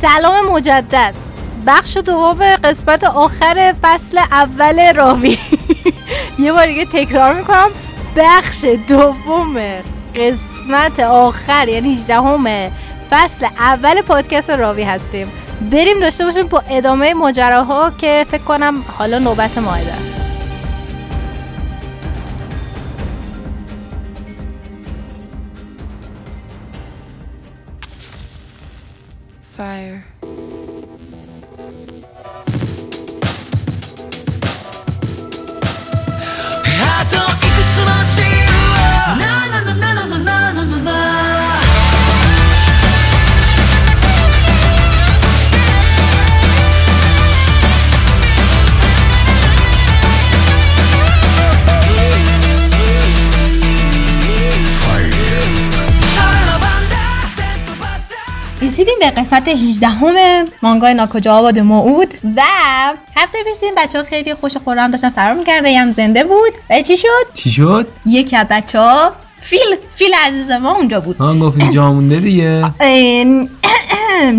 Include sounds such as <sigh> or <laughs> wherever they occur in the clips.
سلام مجدد. بخش دوم قسمت آخر فصل اول راوی. <laughs> یه بار دیگه تکرار می‌کنم بخش دوم قسمت آخر یعنی 18 فصل اول پادکست راوی هستیم. بریم داشته باشیم با ادامه ماجراها که فکر کنم حالا نوبت ماهده است Fire. رسیدیم به قسمت 18 همه مانگای ناکجا آباد موعود و هفته پیش دیدیم بچه ها خیلی خوش خورم داشتن فرار می‌کردن ریم زنده بود و چی شد؟ چی شد؟ یکی از بچه ها فیل فیل عزیز ما اونجا بود ها گفتیم جا مونده دیگه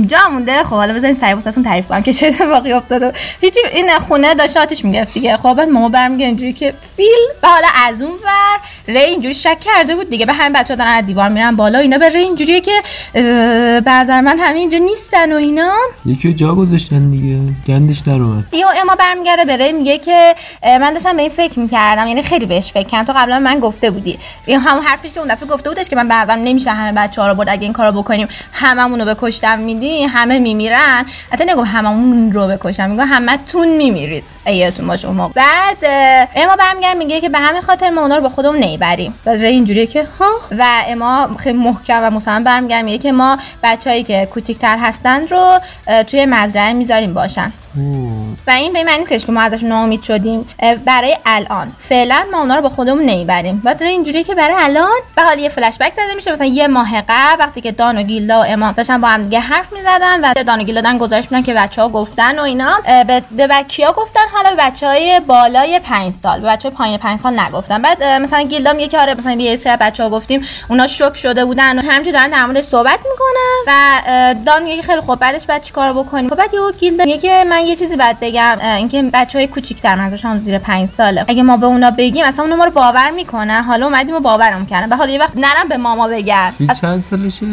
جا مونده. خب حالا بذارین سریع واسهتون تعریف کنم که چه اتفاقی افتاده. هیچی این خونه داشت آتیش می‌گرفت دیگه. خب بعد ماما برمیگه اینجوری که فیل و حالا از اون ور ری اینجوری شک کرده بود دیگه. به همین بچه دارن از دیوار میرن بالا اینا. به ری اینجوریه که به نظر من همه اینجا نیستن و اینا. یکی جا گذاشتن دیگه. گندش در اومد. دیو اما برمیگرده به ری میگه که من داشتم به این فکر می‌کردم. یعنی خیلی بهش فکر کردم. تو قبلا من گفته بودی. این همون حرفی که اون دفعه گفته بودش که من بعضا نمیشه همه بچه ها رو برد. اگه این کارو بکنیم هممون رو بکشتم. میدی همه میمیرن. حتی نگم هممون رو بکشتم میگم همتون میمیرید. ایتون باشه اون موقع. بعد اما برمیگرد میگه که به همین خاطر ما اونا رو با خودمون نمی‌بریم بعد ری اینجوریه که ها؟ و اما خیلی محکم و مصمم برمیگرد میگه که ما بچههایی که کوچیکتر هستن رو توی مزرعه می‌ذاریم باشن. و این به معنی نیستش که ما ازشون ناامید شدیم. برای الان. فعلا ما اونا رو با خودمون نمی‌بریم بعد داره اینجوری که برای الان به حال یه فلش بک زده میشه. مثلا یه ماه قبل وقتی که دان و گیلدا و امام داشتن با هم دیگه حرف می‌زدن و دان و گیلدا دادن گزارش میدن که بچه ها گفتن و اینا. به, بکیا گفتن. حالا به بچه های بالای 5 سال. به بچه های پایین 5 سال نگفتن. بعد مثلا گیلدا میگه که آره مثلا یه سری بچه ها گفتیم اونا شوک شده بودن و همینجوری دارن در موردش صحبت می‌کنن. و دان میگه خیلی خوب بعدش بعد چیکار بکنیم؟ خب بعد یهو گیلدا میگه من یه چیزی بعد بگم اینکه بچهای کوچیک‌تر منظورش هم زیر 5 ساله اگه ما به اونا بگیم اصلا اونا ما رو باور می‌کنن. حالا اومدیم و باورم کردن. به حال یه وقت نرم به ماما بگن فیل چند سالشه؟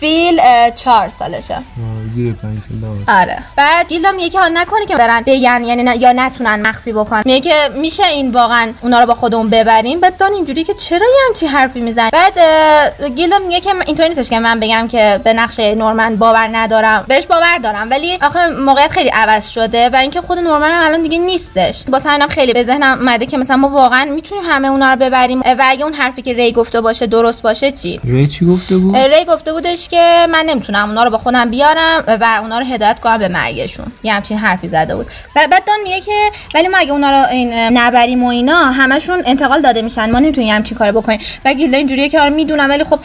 فیل اه، چهار سالشه. آه، زیر پنج سال نباشه. آره. بعد گیلدا میگه که حالا نکنه که برن بگن یعنی نه- یا نتونن مخفی بکنن. میگه که میشه این واقعا اونا رو با خودمون ببریم؟ بعد دان اینجوری که چرا یه همچی حرفی میزن بعد اه، گیلدا میگه که اینطوری نیستش که من بگم که به نقش نورمن باور ندارم. بهش باور دارم. ولی آخه موقعیت خیلی عوض شده و اینکه خود نورمن هم الان دیگه نیستش. واسه همینم خیلی به ذهنم اومده که مثلا ما واقعا می‌تونیم همه اونا رو ببریم. و اگه اون حرفی که ری گفته باشه درست باشه چی؟ ری چی گفته بود؟ ری گفته بودش که من نمی‌تونم اونا رو با خودم بیارم و اونا رو هدایت کنم به مرگشون. یه همچین حرفی زده بود. و بعد دان میگه که ولی ما اگه اونا رو این نبریم و اینا همشون انتقال داده میشن. ما نمی‌تونیم همچین کاری بکنیم. و گیلدا اینجوریه که آره می‌دونم ولی خب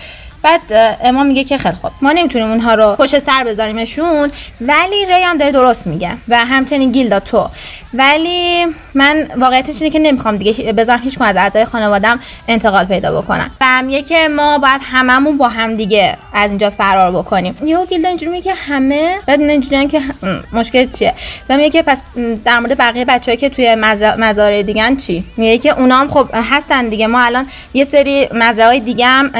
بعد اه، اما میگه که خیلی خوب. ما نمی‌تونیم اونها رو پشت سر بذاریمشون ولی ری هم داره درست میگه و همچنین گیلدا تو. ولی من واقعیتش اینه که نمی‌خوام دیگه بذارم هیچ از اعضای خانوادم انتقال پیدا بکنن. و میگه که ما باید هممون با هم دیگه از اینجا فرار بکنیم. یهو گیلدا اینجوری میگه همه؟ بعد اینجوریان که مشکل چیه؟ و میگه که پس در مورد بقیه بچه‌ای که توی مزارع دیگن چی؟ میگه که اونا هم خب هستن دیگه. ما الان یه سری مزرعه دیگه هم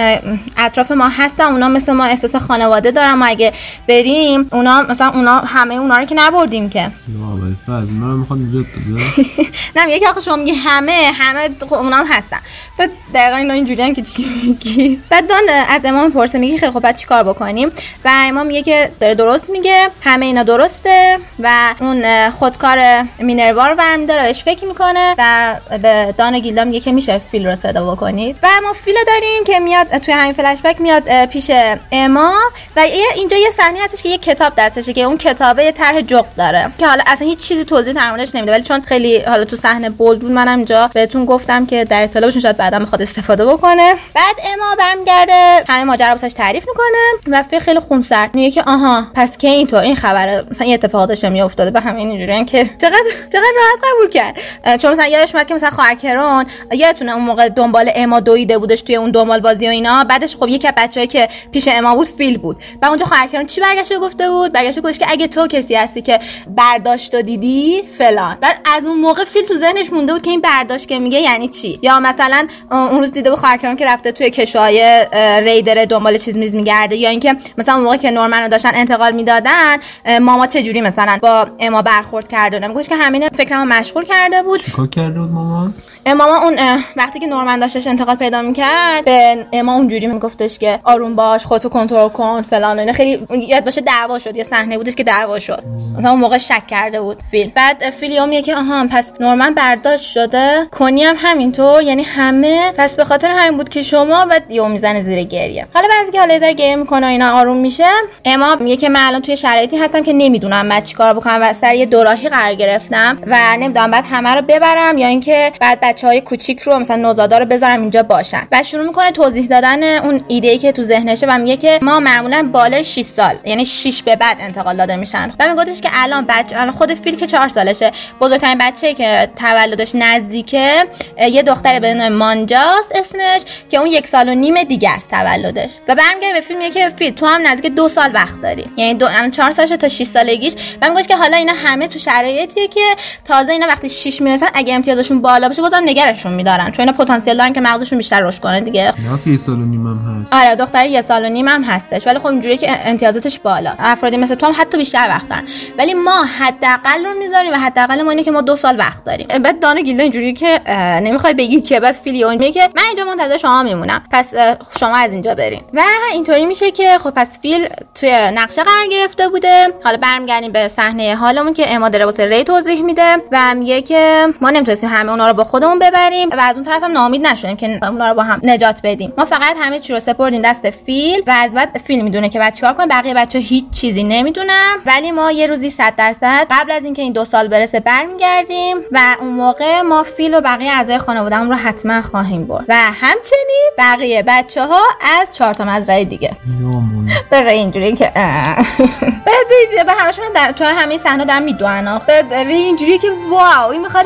اطراف ما هستن اونا مثل ما احساس خانواده دارن ما اگه بریم اونا مثلا اونا همه اونا رو که نبردیم که. ولی فرد اونا رو وجود بده نه که آخه شما میگی همه همه خب اونا هم هستن. بعد دقیقا اینا اینجوریان که چی میگی. بعد دان از امام پرسه میگه خیلی خب بعد چیکار بکنیم؟ و امام میگه که داره درست میگه همه اینا درسته و اون خودکار مینروا رو برمیداره بهش فکر می‌کنه و به دان گیلدا میگه که میشه فیل رو صدا بکنید. و ما فیل داریم که میاد توی همین فلش بک میاد پیش اما و اینجا یه صحنه هستش که یه کتاب دستشه که اون کتابه یه طرح جغد داره. که حالا اصلا هیچ چیزی توضیح در نمیده ولی چون خیلی حالا تو صحنه بولد بود منم اینجا بهتون گفتم که در اطلاع شاید بعدا می‌خواد استفاده بکنه. بعد اما برمیگرده همه ماجرا واسش تعریف می‌کنه و فیل خیلی خونسرد. میگه که آها پس که اینطور؟ این خبره مثلا یه اتفاق داشته میافتاده به همین اینجوریه که چقدر چقدر راحت قبول کرد. چون مثلا یادش اومد که مثلا خواهر کرون یادتونه اون موقع دنبال اما دویده بودش توی اون دنبال بازی و اینا. بعدش خب یکی از بچه‌ای که پیش اما بود فیل بود. و اونجا خواهر کرون چی برگشته گفته بود؟ برگشته گفت که اگه تو کسی هستی که برداشت و دیدی؟ فلان. بعد از اون موقع فیل تو ذهنش مونده بود که این برداشت که میگه یعنی چی؟ یا مثلا اون روز دیده بود خواهر کرون که رفته توی کشوهای ریدر دنبال چیز میز میگرده یا اینکه مثلا اون موقع که نورمن رو داشتن انتقال می‌دادن ماما چه جوری مثلا با اما برخورد کرده میگوش که همین فکرمو مشغول کرده بود. چیکار کرده بود مامان ماما اون وقتی که نورمن داشتش انتقال پیدا می‌کرد به اما اونجوری میگفتش که آروم باش خودتو کنترل کن فلان اینا. خیلی یاد باشه دعوا شد یه صحنه بودش که دعوا شد. مثلا اون موقع شک کرده بود. فیل بعد فیلیو میگه که آها پس نورمن برداشت شده. کنی هم همینطور یعنی همه. پس به خاطر همین بود که شما بعد یهو می‌زنه زیر گریه. حالا بعضی که حالا گریه می‌کنه اینا آروم میشه اما میگه که من الان توی شرایطی هستم که نمی‌دونم بعد چیکار بکنم و سر یه دوراهی قرار گرفتم و نمی‌دونم بعد همه رو ببرم یا اینکه بعد بچه های کوچیک رو مثلا نوزادا رو بذارم اینجا باشن. و شروع می‌کنه توضیح دادن اون ایده ای که تو ذهنشه و میگه که ما معمولا بالای 6 سال یعنی 6 به بعد انتقال داده میشن. و میگفتش که الان بچه الان خود فیل که 4 سالشه. بزرگترین بچه‌ای که تولدش نزدیکه یه دختر به نام مانجاس اسمش که اون یک سال و نیم دیگه است تولدش. و برمیگره به فیلم که فیل تو هم نزدیک دو سال وقت داری. یعنی دو الان 4 سالشه تا 6 سالگیش. و میگوش که حالا اینا همه تو شرایطیه که تازه اینا وقتی 6 می‌رسن اگه امتیازشون بالا باشه بازم نگرشون میدارن. چون اینا پتانسیل دارن که مغزشون بیشتر رشد کنه دیگه. یا یه سال و نیم هم هست. آره دختر یه سال و نیم هم هستش. ولی خب اینجوریه که امتیازاتش بالا. افرادی مثل تو هم حتی بیشتر وقت دارن. ولی ما حداقل رو می‌ذاریم و حداقل ما اینه که ما دو سال وقت داریم. بعد دانه گیلده اینجوری که نمی‌خوای بگی که بعد فیلیون میگه من اینجا منتظر شما میمونم. پس شما از اینجا برین. و اینطوری میشه که خب پس فیل توی نقشه قرار گرفته بوده. حالا برمیگردیم به صحنه حالمون که اما داره واسه ری توضیح میده و میگه که ما نمی‌تونستیم همه اونا رو با خودمون ببریم و از اون طرف هم ناامید نشدیم که اونا رو با هم نجات بدیم. ما فقط همه چی رو سپردیم دست فیل و از بعد فیل می‌دونه که بعد چیکار کنه. بقیه بچه هیچ چیزی نمی‌دونم ولی ما یه روزی 100 درصد قبل از اینکه این دو سال برسه برمیگردیم و اون موقع ما فیل و بقیه اعضای خانوادهمون رو حتما خواهیم برد. و همچنین بقیه بچه ها از چهار تا مزرعه دیگه. به اینجوری که بعد به همشون در تو همه صحنه دارن می‌دونن بعد اینجوری که واو این می‌خواد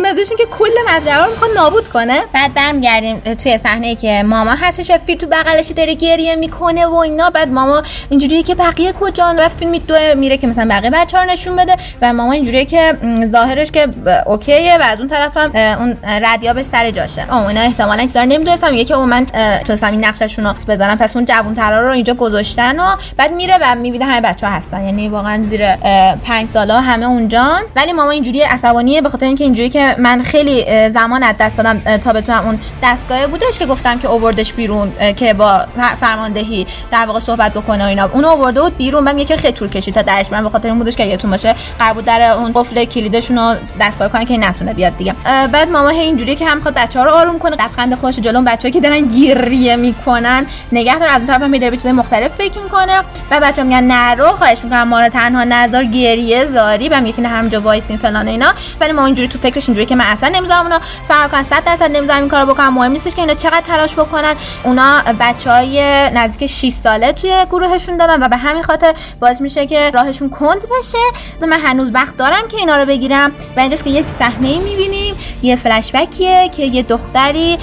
مزوش که کل مزرعه رو می‌خواد نابود کنه. بعد برمیگردیم توی صحنه که ماما هستش و فی تو بغلش داره گریه می‌کنه و اینا. بعد ماما اینجوریه که بقیه کجان و فیلم دو میره که مثلا بقیه بچه ها نشون بده و ماما اینجوریه که ظاهرش که اوکیه و از اون طرف هم اون ردیابش سر جاشه. اون اینا احتمالاً چیزا نمی‌دونستم. میگه که من تونستم این نقششون رو بزنم پس اون جوون ترا رو اینجا گذاشتن و بعد میره و می‌بینه همه بچه هستن. یعنی واقعا زیر 5 ساله همه اونجان ولی ماما اینجوری عصبانیه به خاطر اینکه اینجوری که من خیلی زمان از دست دادم تا بتونم اون دستگاه بودش که گفتم که اووردش بیرون که با فرماندهی در واقع صحبت بکنه و اینا. اون اوورده بود بیرون. من که خیلی طول کشید تا درش. من به خاطر این بودش که یادتون باشه قرار بود در اون قفل کلیدشون رو دستکار کنه که نتونه بیاد دیگه. بعد ماما هی اینجوری که هم می‌خواد بچه‌ها رو آروم کنه لبخند خوش جلو بچه‌ها که دارن گریه می‌کنن نگه داره از اون طرف هم میره به چیز مختلف فکر می‌کنه و بچه‌ها میگن نرو خواهش می‌کنم ما رو تنها نذار گریه زاری. و میگه همونجا وایسین فلان اینا. ولی ما اینجوری تو فکرش اینجوری که من اصلا نمی‌ذارم اونا فرار کنن 100 درصد نمی‌ذارم این کارو بکنم مهم نیستش که اینا چقدر تلاش بکنن. اونا بچهای نزدیک 6 ساله توی گروهشون دادن و به همین خاطر باعث میشه که راهشون کند بشه. من هنوز وقت دارم که اینا رو بگیرم. و اینجاست که یک صحنه می‌بینیم. یه فلش بکیه که یه دختری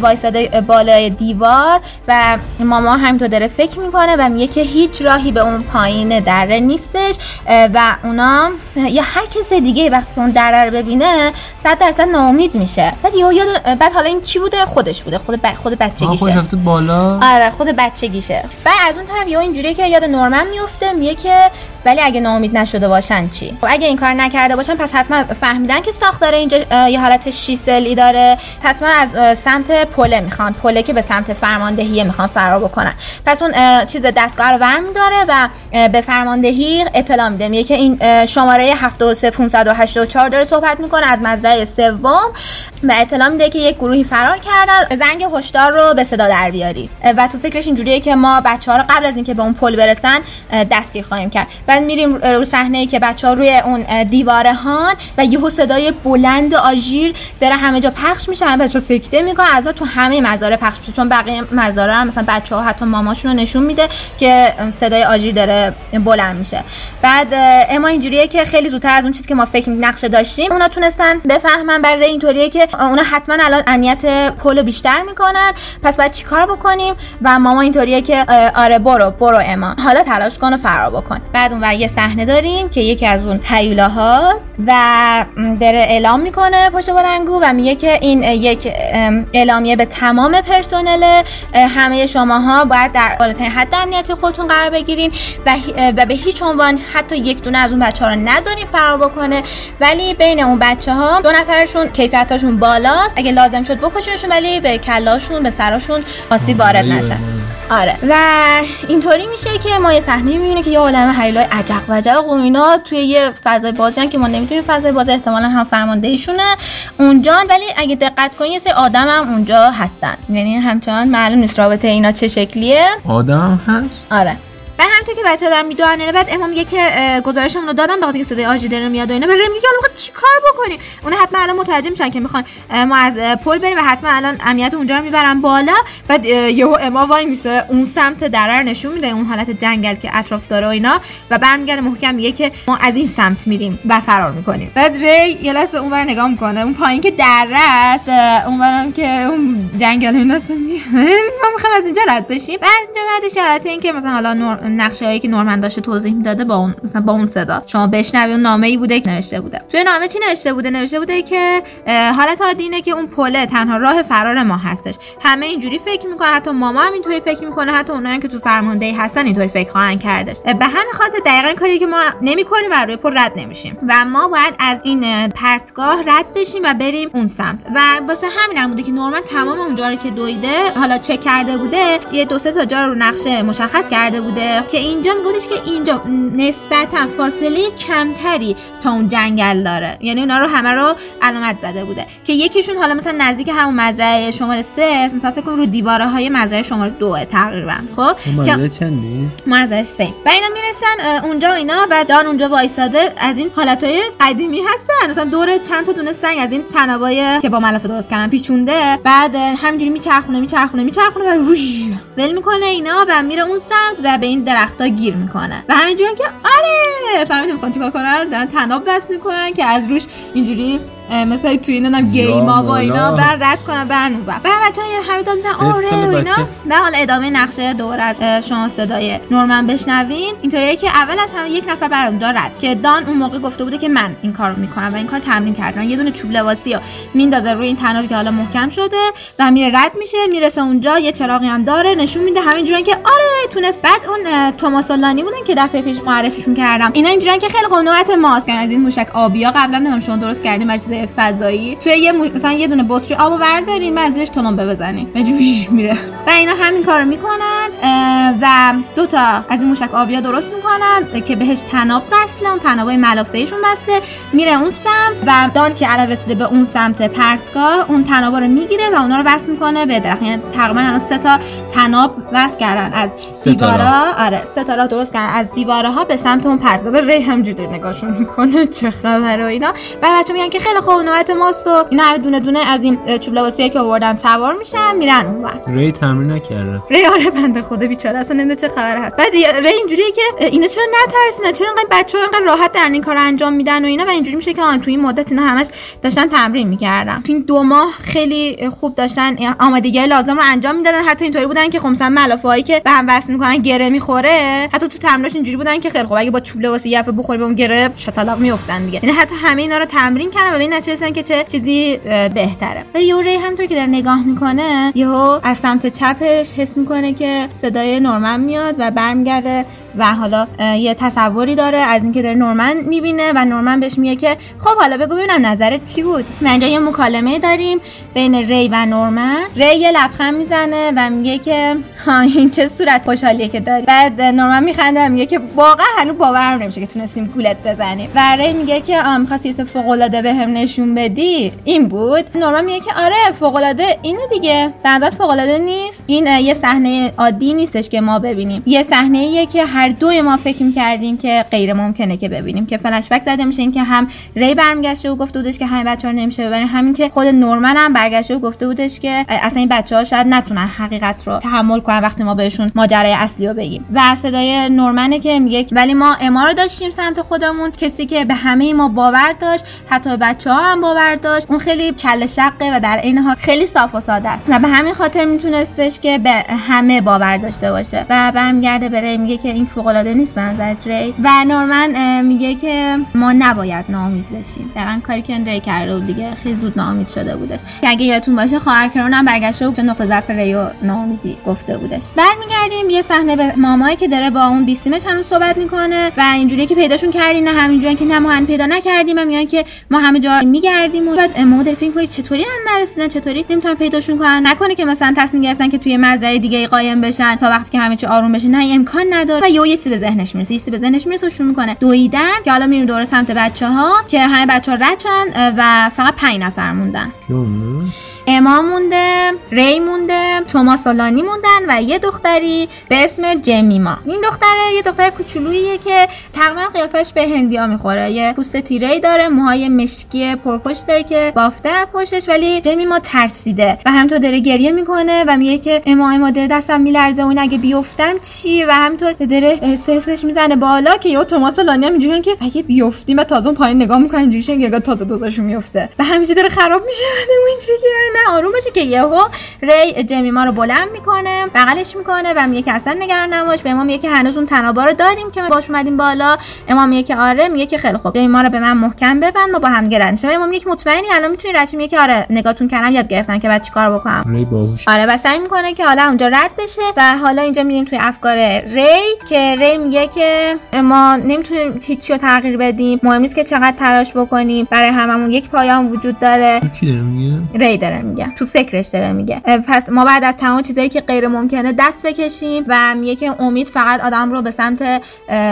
وایساده بالای دیوار و ماما همینطور داره فکر می‌کنه و میگه که هیچ راهی به اون پایین دره نیستش. و اونا یا هر کس دیگه وقتی که اون دره رو ببینه 100 درصد ناامید میشه. بعد یاد بعد حالا این چی بوده؟ خودش بوده. خود ب... خود بچگیشه. بالا؟ آره خود بچگیشه. بعد از اون طرف یا اینجوریه که یاد نورمن میفته میگه که ولی اگه ناامید نشده باشن چی؟ خب اگه این کار نکرده باشن پس حتما فهمیدن که ساختار اینجا یه حالت شیسلی داره. حتما از سمت پله می‌خوان. پله که به سمت فرماندهی می‌خوان فرار بکنن. پس اون چیز دستگاه رو ورم داره و به فرماندهی اطلاع میده. میگه که این شماره 73584 داره صحبت می‌کنه. از مزرعه سوم و اطلاع میده که یک گروهی فرار کردن. زنگ هشدار رو به صدا در بیاری. و تو فکرش اینجوریه که ما بچه ها رو قبل از اینکه به اون پل برسن دستگیر خواهیم کرد. بعد میریم رو صحنه ای که بچه ها روی اون دیواره هان و یهو صدای بلند آژیر داره همه جا پخش میشه همه بچه سکته می‌کنن از تو همه مزاره پخش میشه چون بقیه مزاره هم مثلا بچه ها حتی ماماشون رو نشون میده که صدای آژیر داره بلند میشه. بعد اما اینجوریه که خیلی زودتر از اون چیزی که ما فکر نقشه داشتیم اونا تونستن بفهمن برای اینطوریه که اونا حتما الان امنیت پل بیشتر می‌کنن. پس باید چیکار بکنیم؟ و ماما اینطوریه که آره برو برو اما. حالا تلاش کن و فرار بکن. بعد اون یه صحنه داریم که یکی از اون هیولا هاست و داره اعلام می‌کنه پشت بلنگو و میگه که این یک اعلامیه به تمام پرسنل همه شماها باید در بالاترین حد امنیتی خودتون قرار بگیرین و, و به هیچ عنوان حتی یک دونه از اون بچه ها رو نذارین فرار بکنه. ولی بین اون بچه ها دو نفرشون کیفیتاشون بالاست. اگه لازم شد بکشونشون ولی به کلاشون به سراشون آسیب وارد نشن آره. و اینطوری میشه که ما یه صحنه می‌بینیم که یه عالم حیلای عجق وجق و اینا توی یه فضای بازی که ما نمی‌تونیم فضای بازی احتمالا هم فرمانده ایشونه اونجا ولی اگه دقت کنید یه سری آدم هم اونجا هستن. یعنی همچنان معلوم نیست رابطه اینا چه شکلیه. آدم هست؟ آره. و همونطور که بچه دارن می‌دونن بعد امام میگه که گزارشمون رو دادم بخاطر که صدای آژی داره میاد و اینا. بریم میگه الان چیکار بکنیم اون حتما الان متوجه میشن که می‌خوان ما از پل بریم و حتما الان امنیت اونجا رو می‌برن بالا. بعد یهو اما وای میسه اون سمت درر نشون میده اون حالت جنگل که اطراف داره و اینا. و برمیگرده محکم میگه که ما از این سمت میریم و فرار می‌کنیم. بعد ری یه لحظه اونور نگاه می‌کنه اون پایین که دره است اونورم که اون جنگل ایناست <laughs> ما می‌خوام از اینجا رد بشیم. بعد اینجا بعدش حالت این که مثلا حالا نقشه هایی که نورمن داشته توضیح می‌داده با اون مثلا با اون صدا. شما بشنوی اون نامه ای بوده که نوشته بوده. توی نامه چی نوشته بوده؟ نوشته بوده که حالت عادی اینه که اون پله تنها راه فرار ما هستش. همه اینجوری فکر می‌کنه حتی ماما هم اینطوری فکر می‌کنه حتی اونایی که تو فرمانده هستن اینطوری فکر خواهند کردش. به همین خاطر دقیقا کاری که ما نمی‌کنیم و روی پل رد نمیشیم. و ما باید از این پرتگاه رد بشیم و بریم اون سمت. و واسه همین هم بوده که نورمن تمام اونجا رو که دویده حالا چک کرده بوده یه دو سه تا جا رو نقشه مشخص کرده بوده. که اینجا میگفتش که اینجا نسبتا فاصله کمتری تا اون جنگل داره. یعنی اونا رو همه رو علامت زده بوده. که یکیشون حالا مثلا نزدیک همون مزرعه شماره سه مثلا فکر کنم رو دیواره های مزرعه شماره دو تقریبا خب؟ مزرعه چندی؟ مزرعه سه. و اینا می‌رسن اونجا اینا و دان اونجا وایساده از این حالتهای قدیمی هستن. مثلا دور چند تا دونه سنگ از این تنابای که با ملافه درست کردن پیچونده. بعد همینجوری میچرخونه میچرخونه میچرخونه و ول می‌کنه اینا و میره اون سمت و به این درختا گیر می‌کنه و همینجوری که آره فهمیدم می‌خوان چیکار کنن؟ دارن تناب بس می‌کنن که از روش اینجوری مثلا توی این نم گیما و اینا. بر رد کنن برن اون بر بچه های همه دادن آره و اینا. و حالا ادامه نقشه دور از شما صدای نورمن بشنوین. اینطوریه که اول از همه یک نفر بر اونجا رد. که دان اون موقع گفته بوده که من این کارو می‌کنم و این کار تمرین کردن یه دونه چوب لباسی رو میندازه روی این تنابی که حالا محکم شده و میره رد میشه. می‌رسه اونجا یه چراغی هم داره نشون میده همینجوری که آره تونست. بعد اون توماس لانی بودن که دفعه پیش معرفیشون کردم. اینا اینجوریه که خیلی خوب ماست. که از این موشک آبیا قبلا نمی‌دونم شما درست کردیم برای فضایی. توی یه مثلا یه دونه بطری آبو بردارین بعد زیرش تنم بزنین میره. و اینا همین کارو می‌کنن و دو تا از این موشک آبیا درست می‌کنن که بهش تناب وصله اون تنابای ملافهشون وصله. میره اون سمت و دان که الان رسیده به اون سمت پرتگاه اون تنابا رو می‌گیره و اونا رو وصل می‌کنه به درخت. یعنی تقریبا الان سه تا تناب وصل کردن از دیوارا. آره سه تا درست کردن از دیواره به سمت اون پرتگاه. به ری همجوری نگاهشون می‌کنه چه خبره و اینا. و بچه میگن که خیلی خوب نوبت ماست و اینا هر دونه دونه از این چوب لباسی که آوردن سوار میشن میرن اونور ری تمرین نکرده. ری آره بنده خدا بیچاره اصلا نمی‌دونه چه خبر هست. بعد ری اینجوریه که اینا چرا نترسیدن؟ چرا انقدر بچه‌ها انقدر راحت در این کار انجام میدن و اینا؟ و اینجوری میشه که تو این مدت اینا همش داشتن تمرین می‌کردن. این دو ماه خیلی خوب داشتن آمادگی لازم رو انجام می‌دادن. حتی اینطوری بودن که خب مثلا ملافه که به هم وصل می‌کنن گره می‌خوره. حتی تو تمرینش اینجوری بودن که خیلی خوب اگه با چوب لباسی یفه بخوری به اون گره شتلاق میافتن دیگه. یعنی حتی همه اینا رو تمرین کردن و به نتیجه که چه چیزی بهتره. و یوری همونطور که داره نگاه می‌کنه یهو از سمت چپش حس می‌کنه که صدای نورمن میاد و برمیگرده و حالا یه تصوری داره از اینکه داره نورمن می‌بینه و نورمن بهش میگه که خب حالا بگو ببینم نظرت چی بود. و اینجا یه مکالمه داریم بین ری و نورمن. ری یه لبخند می‌زنه و میگه که ها این چه صورت؟ خوشحالیه که داری. بعد نورمن میخنده میگه که واقعا هنوز باورم نمیشه که تونستیم گولت بزنیم. و ری میگه که آم خواستی یه فوق العاده بهم نشون بدی؟ این بود. نورمن میگه که آره فوق العاده اینو دیگه. به فوق العاده نیست؟ این یه صحنه عادی نیستش که ما ببینیم. یه صحنه که هر دوی ما فکر می‌کردیم که غیر ممکنه که ببینیم که فلش بک زده میشه اینکه هم ری برمیگشته و گفته بودش که همین بچه ها نمیشه ببرین همین که خود نورمن هم برگشته و گفته بودش که اصلا این بچه ها شاید نتونن حقیقت رو تحمل کنن وقتی ما بهشون ماجرای اصلی رو بگیم. و صدای نورمنه که میگه ولی ما اما رو داشتیم سمت خودمون کسی که به همه ما باور داشت حتی بچه ها هم باور داشت. اون خیلی کل شقه و در عین حال خیلی صاف و ساده است. و به همین خاطر میتونستش که به همه باور داشته باشه. و برمیگرده به میگه که این فوق العاده نیست به نظر ری و نورمن میگه که ما نباید ناامید بشیم. دقیقا کاری که ری کرده بود دیگه خیلی زود ناامید شده بودش. که اگه یادتون باشه خواهر کرون هم برگشته و چه نقطه ضعف ریو ناامیدی گفته بودش. برمیگردیم یه صحنه به مامایی که داره با اون بیستیمش هنوز صحبت می‌کنه و اینجوری که پیداشون کردین نه همینجوری که نه ما پیدا نکردیم. و میگن که ما همه جا میگردیم و بعد ما داریم فکر چطوری ان نرسیدن؟ چطوری نمی‌تونن پیداشون کنن؟ نکنه که مثلا تصمیم گرفتن که توی مزرعه دیگه قایم بشن تا وقتی که همه چی آروم بشه. نه امکان نداره. و یه چیزی به ذهنش می‌رسه. یه به ذهنش می‌رسه شروع می‌کنه دویدن که حالا میریم دور سمت بچه ها که همه بچه ها رد و فقط پنج نفر موندن. اما مونده ری مونده توماس و لانی موندن و یه دختری به اسم جمیما. این دختره یه دختر کوچولوییه که تقریبا قیافش به هندیا می‌خوره. یه پوست تیره داره موهای مشکی پرپشت داره که بافته پشتش ولی جمیما ترسیده و همینطور داره گریه می‌کنه و میگه که اما اما داره دستم میلرزه. اون اگه بیفتم چی؟ و همینطور داره استرسش می‌زنه بالا که یه توماس و لانی هم که اگه بیفتیم و تازه پایین نگاه می‌کنه اینجوری تازه دوزاشون میفته و همینجوری داره خراب میشه. اینجوری نه آروم باشه که یهو ری جمیما رو بلند می‌کنه بغلش می‌کنه و میگه که اصلا نگران نباش به ما میگه که هنوز اون تنابا رو داریم که باش اومدیم بالا. امام میگه که آره میگه که خیلی خوب. جمیما رو به من محکم ببند ما با هم شما امام میگه که مطمئنی؟ الان می‌تونی رد میگه که آره نگاهتون کردم یاد گرفتن که بعد چیکار بکنم. ری باهوش. آره و سعی می‌کنه که حالا اونجا رد بشه و حالا اینجا میریم توی افکار ری که ری میگه که ما نمی‌تونیم هیچی رو تغییر بدیم. مهم نیست که چقدر تلاش بکنیم. برای هممون یک پایان وجود داره. چی داره میگه؟ ری داره. میگه تو فکرش داره میگه پس ما بعد از تمام چیزایی که غیر ممکنه دست بکشیم و میگه که امید فقط آدم رو به سمت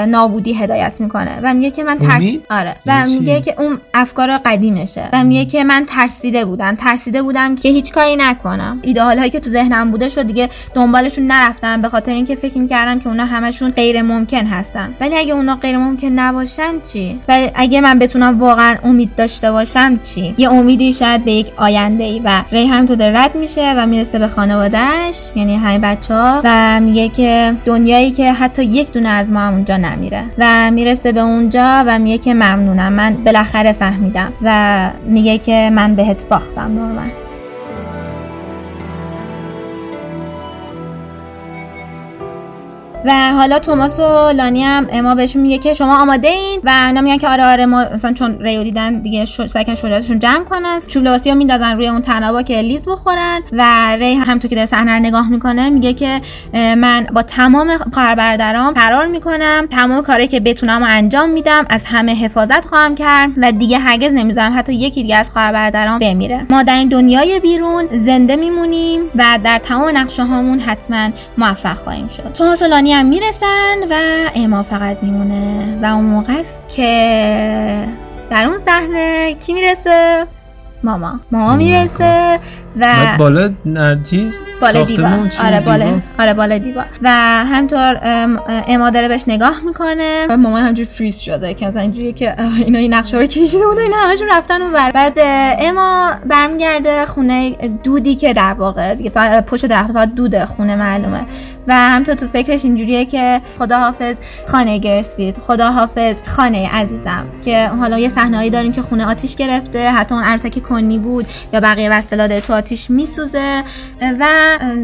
نابودی هدایت می‌کنه و میگه که من ترس آره. و یعنی میگه که اون افکار قدیمشه و میگه که من ترسیده بودم. ترسیده بودم که هیچ کاری نکنم. ایدئال هایی که تو ذهنم بوده شد دیگه دنبالشون نرفتم به خاطر اینکه فکر می‌کردم که اونا همشون غیر ممکن هستن. ولی اگه اونا غیر ممکن نباشن چی؟ و اگه من بتونم واقعا امید داشته باشم چی؟ یه امیدی شاید به یک آینده ای و هم تو رد میشه و می‌رسه به خانوادهش یعنی همه بچه ها و میگه که دنیایی که حتی یک دونه از ما هم اونجا نمیره. و می‌رسه به اونجا و میگه که ممنونم من بالاخره فهمیدم و میگه که من بهت باختم نورمن و حالا توماس و لانی هم اما بهشون میگه که شما آماده این و اینا میگن که آره آره ما مثلا چون ریو دیدن دیگه سکن شجاعتشون جمع کنن. چوب لباسی رو میندازن روی اون تنابا که لیز بخورن و ری هم تو که داره صحنه رو نگاه می‌کنه میگه که من با تمام خواهر برادرام قرار می‌کنم تمام کاری که بتونم انجام میدم از همه حفاظت خواهم کرد و دیگه هرگز نمی‌ذارم حتی یکی دیگه از خواهر برادرام بمیره. ما در این دنیای بیرون زنده میمونیم و در تمام نقشه هامون حتما موفق خواهیم شد. توماس و لانی هم می‌رسن و اما فقط میمونه. و اون موقع است که در اون صحنه کی می‌رسه؟ ماما ماما. می‌رسه. و بالا نرجیز بالا دیوار. آره بالا. آره بالا دیوار. و همطور اما داره بهش نگاه می‌کنه. و ماما همجور فریز شده که مثلا اینجوریه که <laughs> اینا این نقشه رو کشیده بود اینا همشون رفتن اون بعد اما برمیگرده خونه دودی که در واقع دیگه پشت درخت فقط دود خونه معلومه. و همطور تو فکرش اینجوریه که خدا حافظ خانه گرسپید خدا حافظ خانه عزیزم که حالا یه صحنه‌ای داریم که خونه آتیش گرفته حتی اون عرتک کنی بود یا بقیه وسلا داره تو آتیش میسوزه و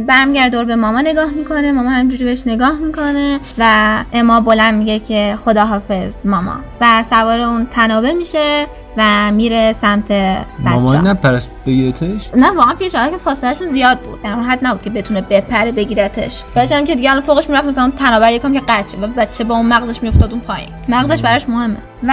برمیگرده دور به ماما نگاه می‌کنه. ماما همجوری بهش نگاه می‌کنه و اما بلند میگه که خدا حافظ ماما. و سوار اون تنابه میشه و میره سمت بچه مامان نپرست بگیرتش نه واقعا پیش که فاصلهشون زیاد بود. در حد نبود که بتونه بپره بگیرتش. بچه‌م که دیگه الان فوقش می‌رفت مثلا تنابر یکم که قچه و بچه با اون مغزش میافتاد اون پایین. مغزش براش مهمه. و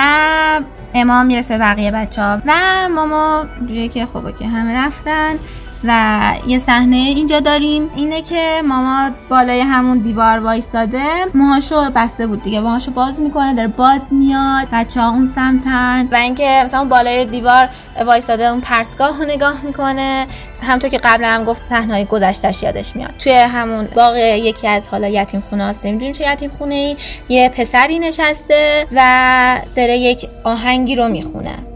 امام می‌رسه بقیه بچه ها و ماما جوری که خوبه که همه رفتن. و یه صحنه اینجا داریم. اینه که ماما بالای همون دیوار وایساده. موهاشو بسته بود دیگه. موهاشو باز می‌کنه داره باد میاد بچه ها اون سمتن. و اینکه مثلا بالای دیوار وایساده اون پرتگاه رو نگاه می‌کنه. همطور که قبلا هم گفت صحنه گذشتش یادش میاد. توی همون باغ یکی از حالا یتیم خونه هاست نمی‌دونیم چه یتیم خونه ای یه پسری نشسته و داره یک آهنگی رو می‌خونه.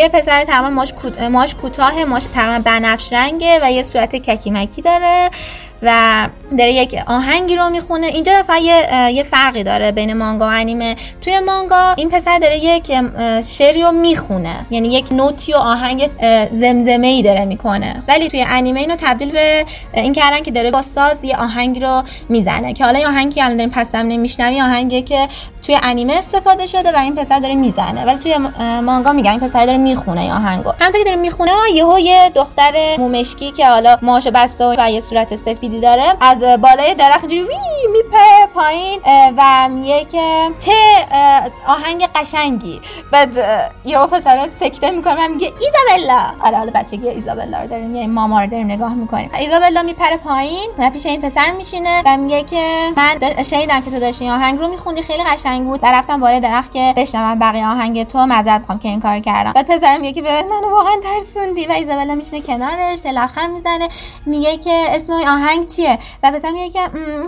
یه پسر تمام ماش, کوت... ماش کوتاه ماش تقریبا بنفش رنگه و یه صورت ککیمکی داره و داره یک آهنگی رو می‌خونه. اینجا فقط یه،, یه فرقی داره بین مانگا و انیمه. توی مانگا این پسر داره یک شعری رو می‌خونه. یعنی یک نوتی و آهنگ زمزمه ای داره می‌کنه. ولی توی انیمه اینو تبدیل به این کردن که داره با ساز یه آهنگ رو می‌زنه. که حالا این آهنگی الان داریم پس نمیشنوی آهنگی که توی انیمه استفاده شده و این پسر داره می‌زنه. ولی توی مانگا میگن این پسر داره می‌خونه این آهنگو همونطور که داره می‌خونه یهو یه دختر مومشکی که حالا ماشو بسته و یه صورت سفیدی داره از بالای درخت جوری وی میپره پایین و میگه که چه آهنگ قشنگی. بعد یهو پسر سکته می‌کنه و میگه ایزابلا. آره حالا بچگی ایزابلا رو داریم یعنی ماما رو داریم نگاه می‌کنیم. ایزابلا میپره پایین و پیش این پسر میشینه و میگه که من شنیدم که تو داشتی آهنگ رو میخوندی خیلی قشنگ بود. و رفتم بالای درخت که بشنوم بقیه آهنگ تو. مزد خوام که این کار کردم. بعد پسرم که به من واقعا ترسوندی. و ایزابلا میشینه کنارش لبخند می‌زنه. میگه که اسم این آهنگ چیه؟ و پسر میگه که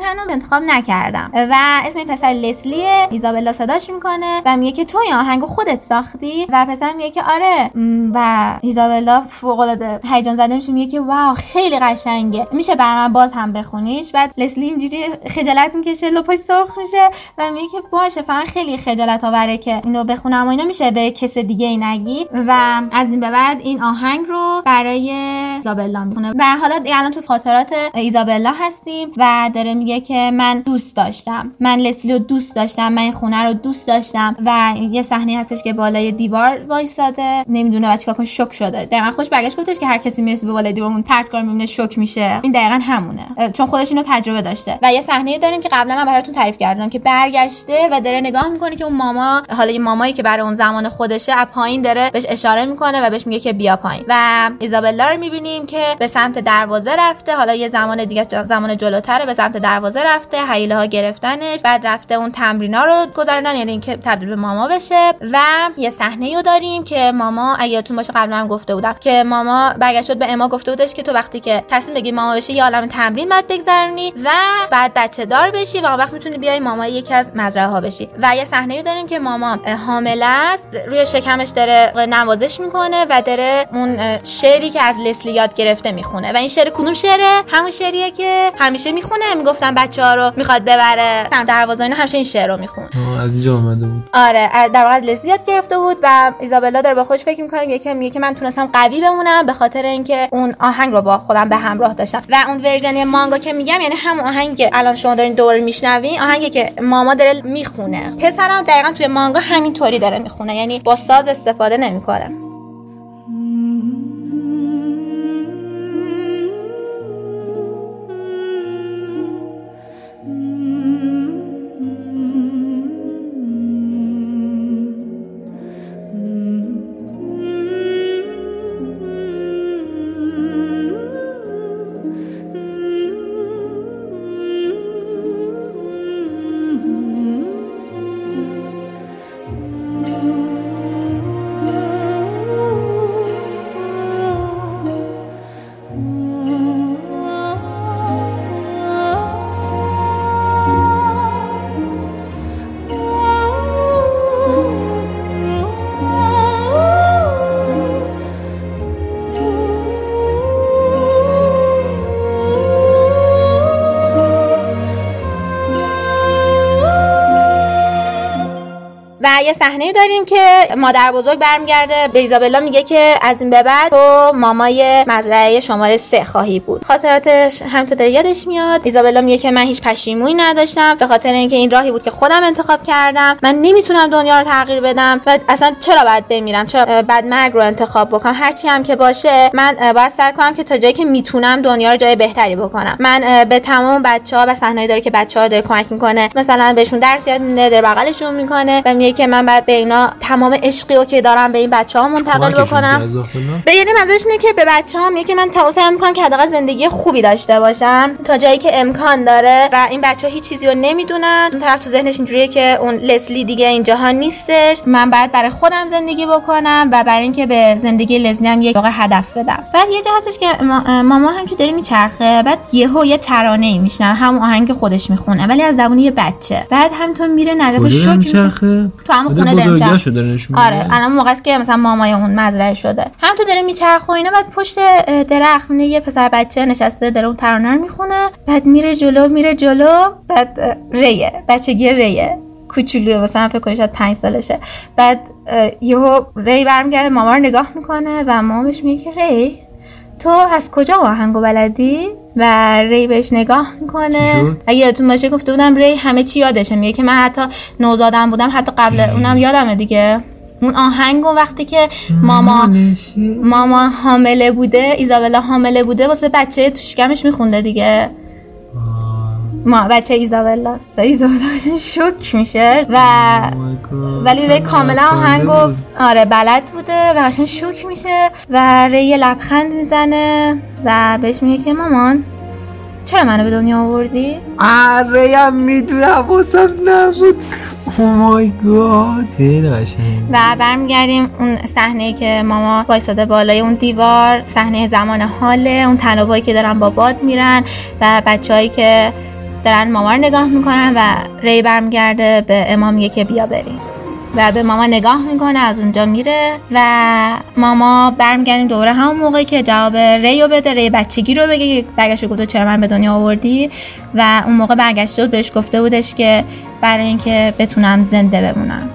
هنوز انتخاب نکردم. و اسم این پسر لسلیه. ایزابلا صداش می‌کنه و میگه که تو این آهنگو خودت ساختی؟ و پسر میگه که آره. و ایزابلا فوق العاده هیجان زده میشه. میگه که واو خیلی قشنگه. میشه بر من باز هم بخونیش. بعد لسلی اینجوری خجالت می‌کشه لپاش سرخ میشه. و میگه که باشه فقط خیلی خجالت آوره که اینو بخونم و اینا میشه به کس دیگه ای نگی. و از این به بعد این آهنگ رو برای ایزابلا می‌خونه. و حالا الان تو خاطرات ایزابلا هستیم و داره میگه که من دوست داشتم. من لسلی رو دوست داشتم من این خونه رو دوست داشتم و یه صحنه هستش که بالای دیوار وایساده. نمی‌دونه و چیکار کنه شوک شده. دقیقا خوش برگشت گفتش که هر کسی می‌رسه به بالای دیوارمون پرت کار می‌بینه شوک میشه. این دقیقا همونه. چون خودش اینو تجربه داشته. و یه صحنه داریم که قبلا هم براتون تعریف کردم که برگشته و داره نگاه می‌کنه که اون ماما حالا یه مامایی که برای اون زمان خودشه از پایین داره بهش اشاره می‌کنه و بهش میگه که بیا پایین. و ایزابلا رو می‌بینیم که به سمت دروازه رفته. حالا یه زمان دیگه زمان جلوتره به سمت دروازه رفته. حیله ها گرفتنش بعد رفته اون تمرینا رو گذارنن یعنی اینکه تبدیل به ماما بشه. و یه صحنه رو داریم که ماما اگه باشه قبلا هم گفته بودم که ماما برگشت شد به اما گفته بودش که تو وقتی که تصمیم بگیری ماما بشی یه عالم تمرین بعد بگذرونی و بعد بچه دار بشی و وقت می‌تونی بیای ماما یکی از مزرعه ها بشی. و یه صحنه داریم که ماما حامله است. روی شکمش داره نوازش می‌کنه و داره اون شعری که از لسلی یاد گرفته می‌خونه. و این شعر کدوم شعره؟ همون شعریه که همیشه می‌خونه. می‌گفتن بچه ها رو می‌خواد ببره. دروازه اینا همیشه این شعر رو میخون از اینجا اومده بود. آره در واقع لسلی یاد گرفته بود و ایزابلا داره با خودش فکر می‌کنه. یکی میگه که من تونستم قوی بمونم به خاطر اینکه اون آهنگ رو با خودم به همراه داشتم. و اون ورژن مانگا که میگم یعنی همون آهنگ که الان شما دارین دوره میشنوین آهنگی که ماما داره می‌خونه. پسرم دقیقا توی مانگا همینطوری داره می‌خونه یعنی با ساز استفاده نمی‌کنه. صحنه داریم که مادر بزرگ برمیگرده. به ایزابلا میگه که از این به بعد تو مامای مزرعه شماره سه خواهی بود. خاطراتش همینطور داره یادش میاد. ایزابلا میگه که من هیچ پشیمونی نداشتم. به خاطر اینکه این راهی بود که خودم انتخاب کردم. من نمی‌تونم دنیا رو تغییر بدم و اصلا چرا باید بمیرم؟ چرا بعد مرگ رو انتخاب بکنم؟ هرچی هم که باشه من باید سعی کنم که تا جایی که می‌تونم دنیا رو جای بهتری بکنم. من به تمام بچه ها و صحنه‌ای داره که بچه ها داره کمک می‌کنه. مثلا بهشون درس یاد میده در بغلشون می‌کنه و میگه که من بعد به اینا تمام عشقی رو که دارم به این بچه ها منتقل بکنم. به یعنی منظورش اینه که به بچه ها میگه که من توسعه می‌کنم که حداقل زندگی خوبی داشته باشم. تا جایی که امکان داره و این بچه ها هیچ چیزی رو نمی‌دونن. اون طرف تو ذهنش اینجوریه که اون لسلی دیگه اینجاها نیستش. من بعد برای خودم زندگی بکنم و برای اینکه به زندگی لسلی هم یک واقع هدف بدم. بعد یه جا هستش که ماما همچون داره میچرخه بعد یهو یه ترانه ای میشنم همون آهنگ خودش می‌خونه ولی از زبون یه بچه. بعد همینطور میره نده شوک میشه. تو هم خونه آره الان موقعی که مثلا مامای اون مزرعه شده. هم تو داره میچرخه و اینا بعد پشت درخت میره یه پسر بچه نشسته داره اون ترانه رو می‌خونه بعد میره جلو میره جلو بعد ریه بچگی ریه کوچولوه مثلا فکر کنید شاید 5 سالشه. بعد یهو ری برمیگرده ماما رو نگاه می‌کنه و ماما بهش میگه که ری تو از کجا آهنگو بلدی؟ و ری بهش نگاه می‌کنه. اگه یادتون باشه گفته بودم ری همه چی یادشه. میگه که من حتی نوزادم بودم حتی قبل اونم یادمه دیگه. اون آهنگ وقتی که ماما ماما حامله بوده ایزابلا حامله بوده واسه بچه توشکمش میخونده دیگه. ما بچه ایزابلا ایزابلا <laughs> شوک میشه. و ولی ری کاملا آهنگو آره بلد بوده و قشنگ شوک میشه و ری یه لبخند می‌زنه و بهش میگه که مامان چرا منو به دنیا آوردی؟ آره هم می‌دونم واسم نبود. مای گاد و برمیگردیم اون صحنه که ماما وایساده بالای اون دیوار صحنه زمان حاله اون تنابایی که دارن با باد میرن و بچههایی که دارن ماما رو نگاه می‌کنن و ری برمیگرده به امام میگه که بیا بریم. و به ماما نگاه می‌کنه از اونجا میره و ماما برمیگردیم دوره همون موقعی که جواب ریو بده ری بچگی رو بگه برگشت گفت چرا من به دنیا آوردی؟ و اون موقع برگشت بهش گفته بودش که برای اینکه بتونم زنده بمونم.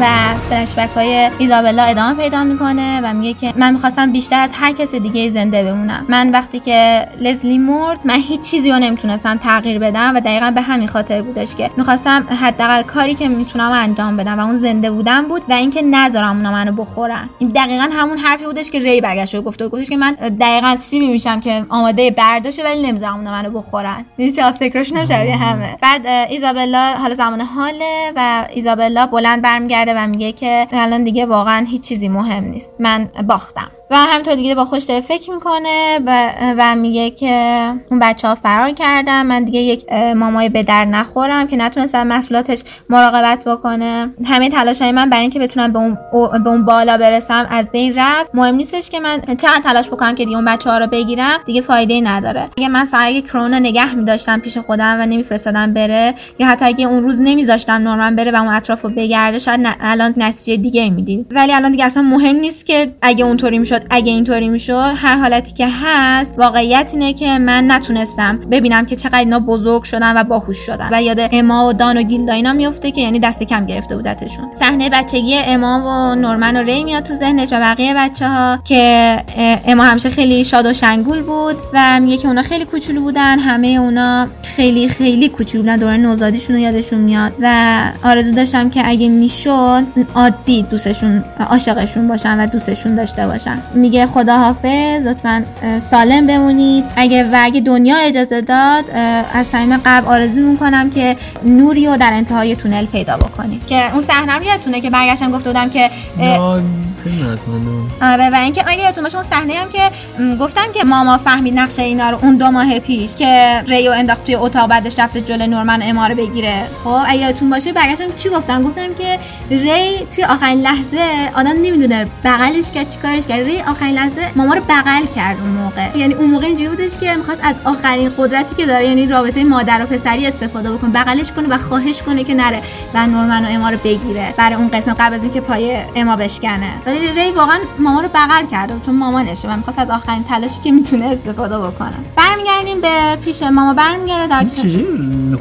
و فلشبک های ایزابلا ادامه پیدا می‌کنه و میگه که من می‌خواستم بیشتر از هر کس دیگه زنده بمونم. من وقتی که لزلی مرد من هیچ چیزی رو نمی‌تونستم تغییر بدم و دقیقا به همین خاطر بودش که می‌خواستم حداقل کاری که می‌تونم انجام بدم و اون زنده بودن بود و اینکه نذارم اونا منو بخورن. این دقیقا همون حرفی بودش که ری برگشت و گفت گفتش که من دقیقا سیمی میشم که آماده برداشته ولی نمی‌ذارم اونا منو بخورن. می‌دونی چه فکرش نمیشه همه. بعد ایزابلا حالا زمان حاله و ایزابلا بلند برمیگرده و میگه که الان دیگه واقعا هیچ چیزی مهم نیست. من باختم. و همینطور دیگه با خوش داره فکر می‌کنه و, و میگه که اون بچه ها فرار کردن. من دیگه یک مامای به در نخورم که نتونستم مسئولاتش مراقبت بکنه. همه تلاش های من برای اینکه بتونم به اون, به اون بالا برسم از بین رفت. مهم نیستش که من چند تلاش بکنم که دیگه اون بچه ها رو بگیرم دیگه فایده ای نداره. دیگه من فقط کرونا نگه میداشتم پیش خودم و نمیفرستادم بره یا حتی اگه اون روز نمیذاشتم نورمن بره و اون اطراف رو بگرده شاید الان نتیجه دیگه می‌دید. ولی الان دیگه اصلا مهم نیست که اگه اونطوری اگه اینطوری می‌شد هر حالتی که هست واقعیت اینه که من نتونستم ببینم که چقدر اینا بزرگ شدن و باهوش شدن. و یاد اما و دان و گیلدا اینا میفته که یعنی دست کم گرفته بودتشون. صحنه بچگی اما و نورمن و ری میاد تو ذهنش و بقیه بچه ها که اما همیشه خیلی شاد و شنگول بود و میگه که اونا خیلی کوچولو بودن. همه اونا خیلی خیلی کوچولو بودن. دوران نوزادیشون رو یادشون میاد. و آرزو داشتم که اگه می‌شد عادی دوستشون عاشقشون باشن و دوستشون داشته باشن. میگه خدا حافظ لطفا سالم بمونید. اگه و اگه دنیا اجازه داد از صمیم قلب آرزو می‌کنم که نوری رو در انتهای تونل پیدا بکنید که اون صحنه رو یادتونه که برگشتم گفته بودم که آره و اینکه اگه یادتون باشه اون صحنه هم که گفتم که ماما فهمید نقشه اینا رو اون دو ماه پیش که ریو انداخت توی اتاق بعدش رفته جلو نورمن اما رو بگیره. خب اگه یادتون باشه برگشتم چی گفتم؟ گفتم که ری توی آخرین لحظه آدم نمی‌دونه بغلش کرد چیکارش کرد. ری آخرین لحظه ماما رو بغل کرد اون موقع. یعنی اون موقع اینجوری بودش که می‌خواست از آخرین قدرتی که داره یعنی رابطه مادر و پسری استفاده بکنه بغلش کنه و خواهش کنه که نره و نورمن و اما رو بگیره برای اون قسمت قبل از اینکه پای اما بشکنه. ولی ری واقعا ماما رو بغل کرده چون مامانشه و می‌خواست از آخرین تلاشی که می‌تونه استفاده بکنه برمیگردیم به پیش ماما برمیگرده در چجوری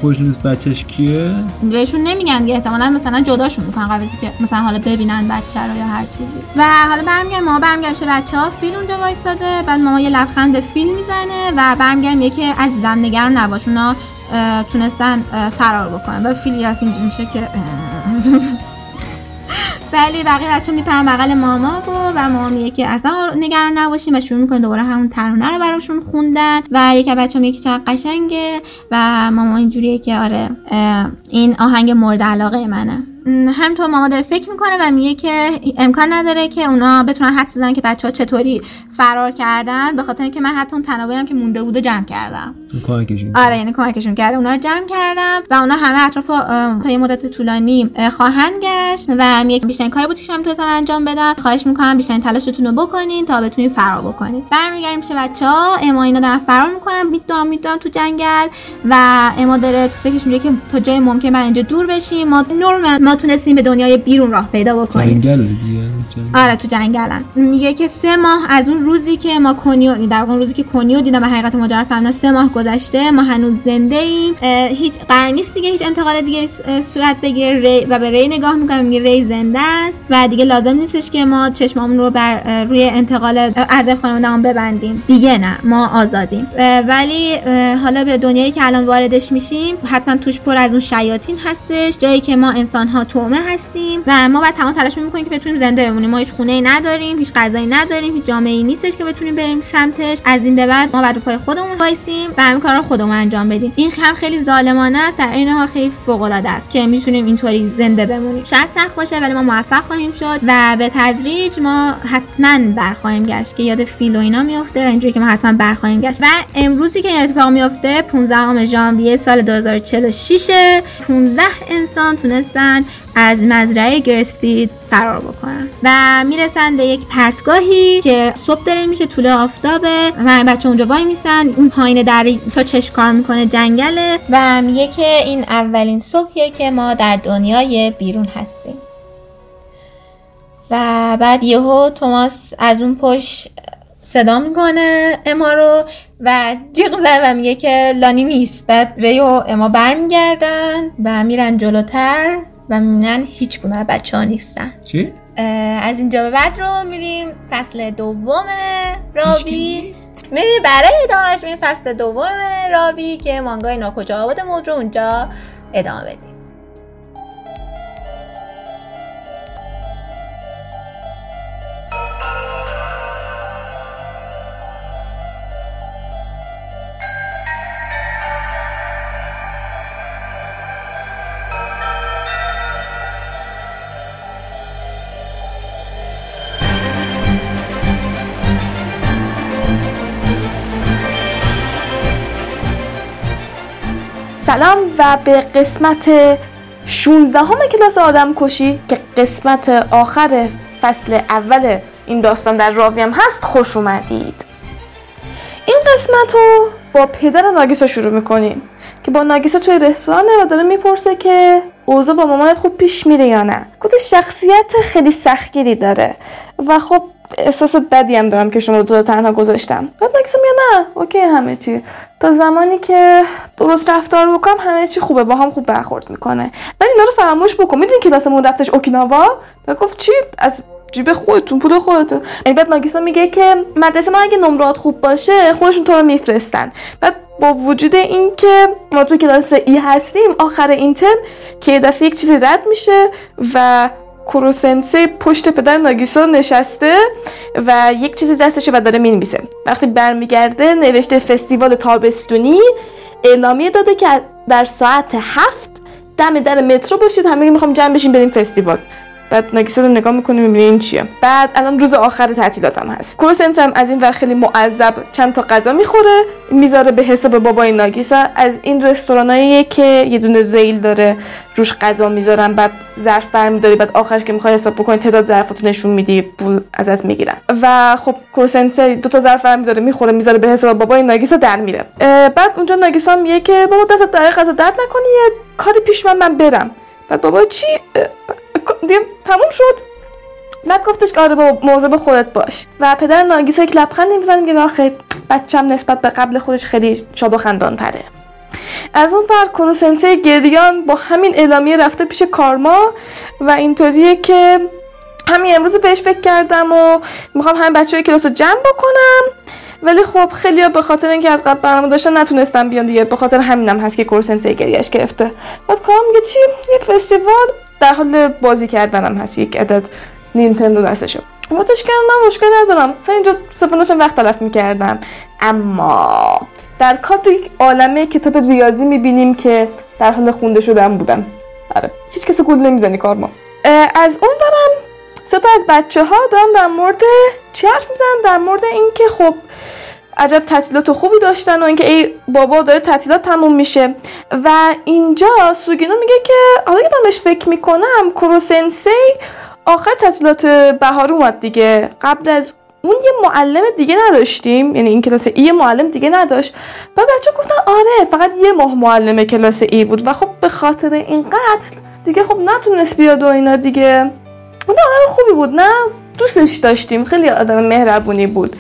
خوش نیست بچهش کیه؟ بهشون نمیگن دیگه احتمالا مثلا جداشون می‌کنن قبل اینکه مثلا حالا ببینن بچه رو یا هر چیزی. و حالا برمیگردیم ماما برمیگردیم پیش بچه ها فیل اونجا وایساده بعد ماما یه لبخند به فیل می‌زنه و برمیگردیم یکی عزیزم نگران نباش اونا تونستن فرار بکنن. و فیل از اینجوری میشه که ولی بقیه بچه میپرن بغل ماما و و ماما که اصلا نگران نباشیم و شروع می‌کنه دوباره همون ترانه رو براشون خوندن و یکی بچه میگه که چقدر قشنگه و ماما اینجوریه که آره این آهنگ مورد علاقه منه. همینطور ماما داره فکر می‌کنه و میگه که امکان نداره که اونا بتونن حد بزنن که بچه ها چطوری فرار کردن به خاطر اینکه من حتی اون تنابه هم که مونده بوده جمع کردم. کمکشون آره یعنی کمکشون کرده. اونا رو جمع کردم و اونا همه اطراف تا یه مدت طولانی اه، خواهند گشت و میگه بیشترین کاری بود که من می‌تونستم انجام بدم. خواهش می‌کنم بیشترین تلاشتون رو بکنین تا بتونین فرار بکنین. برمیگردیم پیش بچه ها اما اینا دارن فرار می‌کنن می‌دونن می‌دونن تو جنگل و اما داره تو فکرش میگه که تا جای ممکن من اینجا دور بشیم. ما نورمال ما تونستیم به دنیای بیرون راه پیدا بکنیم. جنگل دیگه. آره تو جنگلن. میگه که سه ماه از اون روزی که ما کنیو در اون روزی که کنیو دیدم و حقیقت ماجرا فهمیدم سه ماه گذشته ما هنوز زنده ایم. هیچ قرار نیست دیگه هیچ انتقال دیگه صورت بگیره. ری و به ری نگاه می‌کنه میگه ری زنده است و دیگه لازم نیستش که ما چشممون رو بر روی انتقال اه، اعضای خانوادهمون ببندیم. دیگه نه ما آزادیم. ولی حالا به دنیایی که الان واردش میشیم حتما توش پر از اون شیاطین هستش. جایی که ما انسان ها تومه هستیم و ما باید تمام تلاش می‌کنیم که بتونیم زنده بمونیم. ما هیچ خونه ای نداریم هیچ غذایی نداریم هیچ جامعه ای نیستش که بتونیم بریم سمتش. از این به بعد ما بعد پای خودمون وایسیم و همین کارا خودمون انجام بدیم. این هم خیلی ظالمانه است در این حال خیلی فوق العاده است که می‌تونیم اینطوری زنده بمونیم. شاید سخت باشه ولی ما موفق خواهیم شد و به تدریج ما حتما برخواهیم گشت که یاد فیل و اینا میفته اینجوری که ما حتما برخواهیم گشت. و امروزی که این اتفاق میفته 15 ژانویه سال 2046 15 انسان تونستن از مزرعه گرسفید فرار بکنن و می‌رسن به یک پرتگاهی که صبح داره میشه طول آفتابه و بچه اونجا وای میسن. اون پایین در تا چشم کار می‌کنه؟ جنگله و میگه که این اولین صبحیه که ما در دنیای بیرون هستیم. و بعد یهو توماس از اون پشت صدا می‌کنه اما رو و جیغ می‌زنه و میگه که لانی نیست. بعد ری و اما برمیگردن و میرن جلوتر. و می‌بینن هیچ گونه بچه ها نیستن. چی؟ از اینجا به بعد رو میریم فصل دوم رابی میریم برای ادامهش میریم فصل دوم رابی که مانگای ناکجا آباد مود رو اونجا ادامه بدیم. سلام و به قسمت 16 همه کلاس آدم کشی که قسمت آخر فصل اول این داستان در راوی هم هست خوش اومدید. این قسمت رو با پدر ناگیسا شروع می‌کنیم که با ناگیسا توی رستورانه و داره می‌پرسه که اوضاع با مامانت خوب پیش میره یا نه. گفته شخصیت خیلی سختگیری داره و خب احساس بدی هم دارم که شما دو تا تنها گذاشتم. بعد ناگیسا میگه نه اوکی همه چی. تا زمانی که درست رفتار بکنم همه چی خوبه با هم خوب برخورد می‌کنه. ولی اینا رو فراموش بکن. می‌دونی کلاسمون رفتش اوکیناوا؟ و گفت چی؟ از جیب خودتون پول خودتون. یعنی بعد ناگیسا میگه که مدرسه ما اگه نمرات خوب باشه خودشون تو رو میفرستن. بعد با وجود اینکه ما تو کلاس ای هستیم آخر این ترم که دفعه یک چیزی رد میشه و کوروسنسه پشت پدر ناگیسا نشسته و یک چیزی دستشه و داره می‌نویسه. وقتی برمیگرده نوشته فستیوال تابستونی اعلامیه داده که در ساعت هفت دم در مترو باشید همه می‌خوام جمع بشیم بریم فستیوال. بعد ناگیسا رو نگاه می‌کنه می‌بینه این چیه؟ بعد الان روز آخر تعطیلاتم هست. کورسنت هم از این ور خیلی معذب چند تا غذا می‌خوره می‌ذاره به حساب بابای ناگیسا. از این رستورانایی که یه دونه زیل داره روش غذا می‌ذارن بعد ظرف برمیداری بعد آخرش که می‌خوای حساب بکنی تعداد ظرفاتو نشون میدی پول ازت می‌گیرن. و خب کورسنسه دو تا ظرف برمیداره می‌خوره می‌ذاره به حساب بابای ناگیسا در میره. بعد اونجا ناگیسا میگه که بابا دست در غذا درد نکنی یه کاری پیش من من برم. بعد بابا چی؟ دیگه تموم شد. بعد گفتش که آره بابا مواظب خودت باش. و پدر ناگیسا یک لبخند می‌زنه میگه آخه بچم نسبت به قبل خودش خیلی شاد و خندان تره از اون ور کروسنسه گریان با همین اعلامیه رفته پیش کارما و اینطوریه که همین امروز بهش فکر کردم و می‌خوام همین بچه کلاس رو جمع بکنم. ولی خب خیلی به خاطر اینکه از قبل برنامه داشتن نتونستم بیان دیگه. به خاطر همینم هست که کورسنسه گریش گرفته. بعد کارم میگه چی؟ یه فستیوال در حال بازی کردنم هست یک عدد نینتندو دستشه گفتش که من مشکل ندارم. مثلا اینجا صبح داشتم وقت تلف می‌کردم. اما در کادر یک عالمه کتاب ریاضی می‌بینیم که در حال خونده شدن بودن آره. هیچ کسی گول نمی‌زنی کار ما از اون برم سه تا از بچه ها دارن در مورد چی حرف می‌زنن؟ در مورد اینکه خب عجب تعطیلات خوبی داشتن و اینکه ای بابا داره تعطیلات تموم میشه. و اینجا سوگینو میگه که حالا که بهش فکر می‌کنم کروسنسی آخر تعطیلات بهار اومد دیگه. قبل از اون یه معلم دیگه نداشتیم یعنی این کلاس ای معلم دیگه نداشت. و بچه گفتن آره فقط یه ماه معلم کلاس ای بود. و خب به خاطر این قتل دیگه خب نتونست بیاد و اینا دیگه. اون خوبی بود نه؟ دوستش داشتیم خیلی آدم مهربونی بود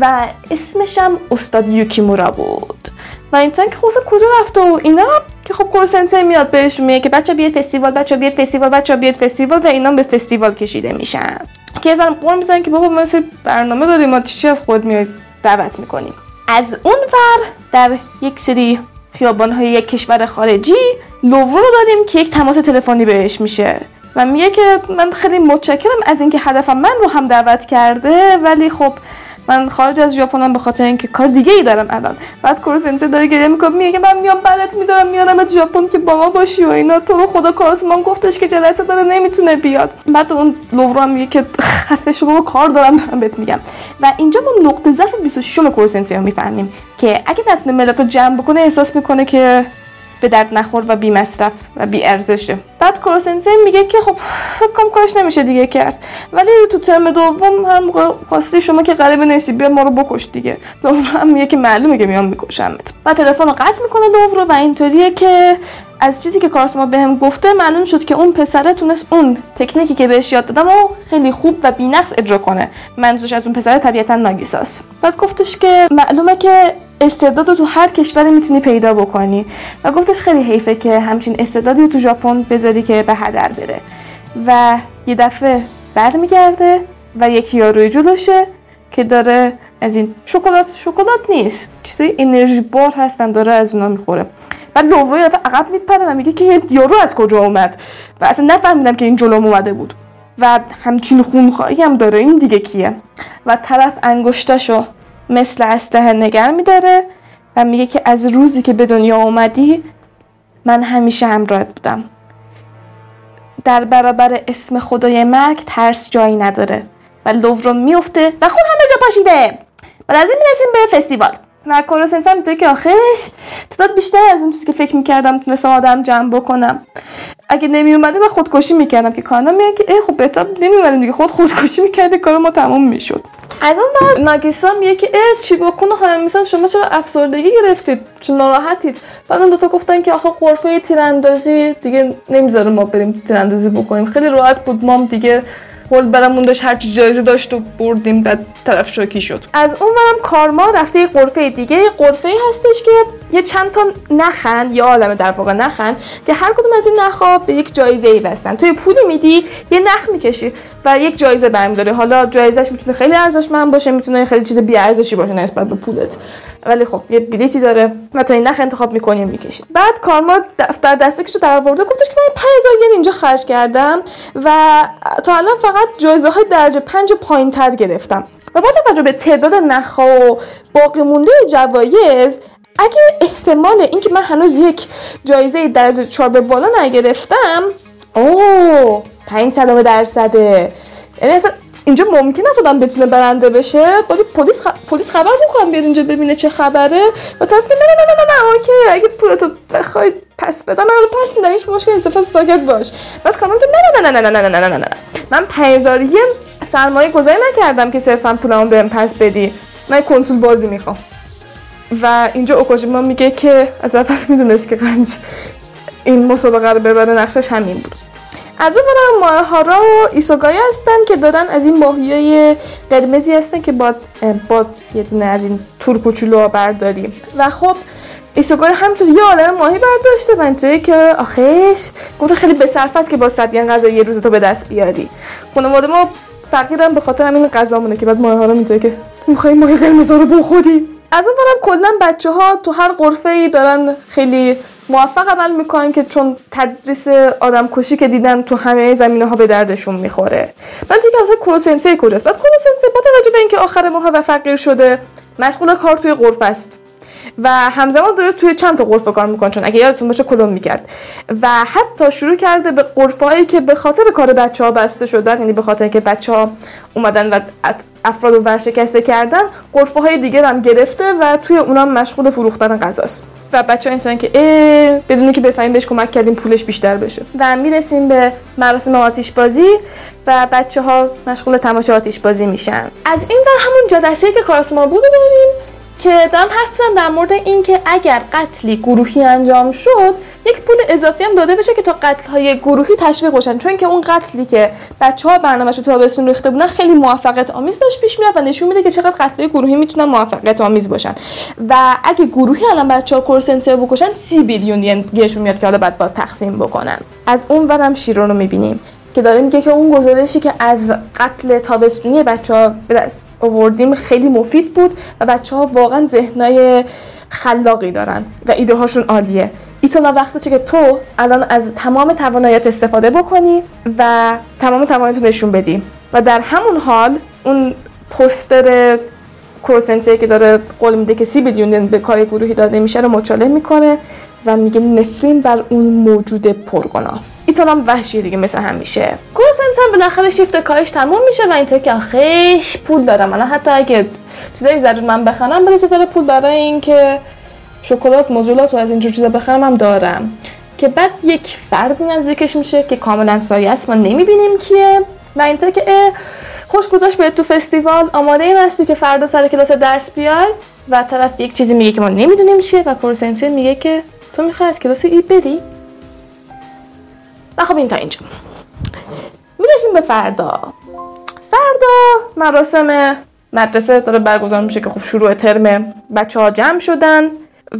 و اسمش هم استاد یوکیمورا بود. و این که خب کجا رفته و اینا؟ که خب کورسنسه میاد بهش میگه که بچه بیاد فستیوال بچه بیاد فستیوال بچه بیاد فستیوال و اینا به فستیوال کشیده میشن. که ازم قول می‌زنن که بابا ما برنامه داریم ما چی از خود میاد دعوت می‌کنیم. از اون ور در یک سری خیابان های یک کشور خارجی لوورو رو داریم که یک تماس تلفنی بهش میشه. و میگه که من خیلی متشکرم از اینکه هدفم من رو هم دعوت کرده ولی خب من خارج از ژاپنم به خاطر اینکه کار دیگه ای دارم الان. بعد کورسنسه داره گریه می‌کنه میگه من میام برات میدارم میارم ژاپن که بابا باشی و اینا. تو خدا کارسمان گفتش که جلسه داره نمی‌تونه بیاد. بعد اون هم میگه که خفه بابا کار دارم دارم بهت میگم. و اینجا ما نقطه ضعف 26 کورسنسه رو می‌فهمیم که اگه نتونه ملت رو جمع بکنه احساس می‌کنه که به درد نخور و بی مصرف و بی ارزشه بعد کروسنسه میگه که خب فکر کارش نمیشه دیگه کرد. ولی تو ترم دوم موقع خواستی شما که غریبه نیستی بیا ما رو بکش دیگه. لوورو هم میگه که معلومه که میام میکشمت. بعد تلفن رو قطع می‌کنه لوورو و اینطوریه که از چیزی که کارسما بهم گفته معلوم شد که اون پسره تونست اون تکنیکی که بهش یاد دادم و خیلی خوب و بی‌نقص اجرا کنه. منظورش از اون پسره طبیعتا ناگیساست بعد گفتش که معلومه که استعداد رو تو هر کشوری می‌تونی پیدا بکنی. و گفتش خیلی حیفه که همچین استعدادی رو تو ژاپن بذاری که به هدر بره. و یه دفعه برمیگرده و یک یاروی جلوشه که داره از این شکلات شکلات نیست. چیزای انرژی بار هستن داره از اونا می‌خوره. بعد لوورو یه دفعه عقب میپره و میگه که یارو از کجا اومد؟ و اصلا نفهمیدم که این جلوم اومده بود. و همچین خونخواهی هم داره. این دیگه کیه؟ و طرف انگشتاشو مثل اسلحه نگر میداره و میگه که از روزی که به دنیا اومدی من همیشه همراهت بودم. در برابر اسم خدای مرگ ترس جایی نداره. و لوورو میفته و خون همه جا پاشیده. بعد از این می‌رسیم به فستیوال. و کروسنس هم که آخرش تعداد بیشتر از اون چیزی که فکر می‌کردم تونستم آدم جمع بکنم. اگه نمی اومده من خودکشی می‌کردم که کانا میگه که ای خب بهتر نمی اومدیم دیگه خود خودکشی می‌کرده کار ما تموم می‌شد. از اون بر ناگیسا میگه که اه چی بکنه همه مثلا شما چرا افسردگی گرفتید؟ چون ناراحتید. بعد اون دوتا گفتن که آخه قرفه تیراندازی دیگه نمی‌ذاره ما بریم تیراندازی بکنیم. خیلی راحت بود مام دیگه هول برامون داشت هرچی جایزه داشت و بردیم بعد طرف شاکی شد. از اون برم کارما رفته یه قرفه دیگه یه قرفه هستش که یه چند تا نخن یا عالمه در واقع نخن که هر کدوم از این نخها به یک جایزه ای بستن توی پولی میدی یه نخ می‌کشی و یک جایزه برمیداری. حالا جایزش می‌تونه خیلی ارزشمند باشه می‌تونه خیلی چیز بی ارزشی باشه نسبت به پولت. ولی خب یه بلیتی داره و تو این نخ انتخاب می‌کنی می‌کشی. بعد کارما دفتر دستکشو در آورده گفتش که من 5000 ین اینجا خرج کردم و تا الان فقط جایزه های درجه 5 پایین تر گرفتم. و با توجه به تعداد نخها و باقی مونده جوایز اگه احتمال اینکه من هنوز یک جایزه درجه 4 به بالا نگرفتم اوه 5 صدام درصده. یعنی اینجا ممکن است آدم بتونه برنده بشه باید پلیس. پلیس خبر بکنم بیاد اینجا ببینه چه خبره و طرف نه نه نه نه نه اوکی اگه پولتو بخواید پس بدم من پس میدم هیچ مشکلی نیست پس ساکت باش بعد کامنت نه نه نه نه نه نه نه نه نه نه من 5000 ین سرمایه گذاری نکردم که صرفا پولمو بهم پس بدی من کنسول بازی می‌خوام و اینجا اوکاجیما میگه که از اول می‌دونست که این مسابقه رو ببره نقشش همین بود از اون برم ماهارا و ایسوگای هستن که دادن از این ماهیای قرمزی هستن که با با یه دونه از این تور کوچولو برداریم. و خب ایسوگای همینطور یه عالم ماهی برداشته بنجایی که آخش گفت خیلی به است که با صدیان غذا یه روز تو به دست بیاری. خانواده ما فقیرم به خاطر همین غذامونه که بعد ماهی رو می‌تونه که تو می‌خوای ماهی قرمز رو بخوری. از اون برم کلا بچه ها تو هر قرفه ای دارن خیلی موفق عمل می‌کنن که چون تدریس آدم کشی که دیدن تو همه زمینه ها به دردشون می‌خوره. من که اصلا کروسنسه کجاست؟ بعد کروسنسه با توجه به اینکه آخر ماه و فقیر شده مشغول کار توی قرفه است. و همزمان داره توی چند تا قرفه کار می‌کنه چون اگه یادتون باشه کلون می‌کرد. و حتی شروع کرده به قرفه هایی که به خاطر کار بچه ها بسته شدن یعنی به خاطر که بچه ها اومدن و افراد رو ورشکسته کردن قرفه های دیگه هم گرفته و توی اونا مشغول فروختن غذاست. و بچه ها اینطورن که اه بدونی که بفهمیم بهش کمک کردیم پولش بیشتر بشه. و می‌رسیم به مراسم آتیش بازی و بچه ها مشغول تماشا آتیش بازی میشن. از این در همون جلسه که کاراسما بود داریم. که دارن حرف بزن در مورد اینکه اگر قتلی گروهی انجام شد یک پول اضافی هم داده بشه که تا قتل های گروهی تشویق باشن. چون که اون قتلی که بچه ها رو تابستون ریخته بودن خیلی موفقیت آمیز داشت پیش می‌رفت و نشون میده که چقدر قتل گروهی می‌تونن موفقیت آمیز باشن. و اگه گروهی الان بچه ها کورسنسه بکشن سی بیلیون ین گیرشون میاد که حالا بعد با تقسیم بکنن. از اون ورم شیرون رو می‌بینیم. که داره میگه که اون گزارشی که از قتل تابستونی بچه ها آوردیم خیلی مفید بود و بچه ها واقعا ذهنای خلاقی دارن و ایده هاشون عالیه ایتونا وقتی که تو الان از تمام تواناییت استفاده بکنی و تمام تواناییت نشون بدی. و در همون حال اون پستر کروسنتی که داره قول میده که سی به کار گروهی داده میشه رو مچاله می‌کنه و میگه نفرین بر اون موجود پرگناه. هم وحشی دیگه مثل همیشه. کروسنت هم بالاخره شیفت کارش تموم میشه و اینطور که آخیش پول دارم. من حتی اگه چیزایی ضرور من بخرم برای چیزا پول برای اینکه شکلات مجلات و از اینجور چیزا بخرم هم دارم. که بعد یک فرد نزدیکش میشه که کاملا سایه است. ما نمی‌بینیم کیه. و اینطور که خوش گذاشت به تو فستیوال. آماده این هستی که فردا سر کلاس درس بیای. و طرف یک چیزی میگه که ما نمی‌دونیم چیه. و کورسنسی میگه که تو می‌خوای از کلاس ای بدی و خب این تا اینجا. می‌رسیم به فردا. فردا مراسم مدرسه داره برگزار میشه که خب شروع ترم بچه ها جمع شدن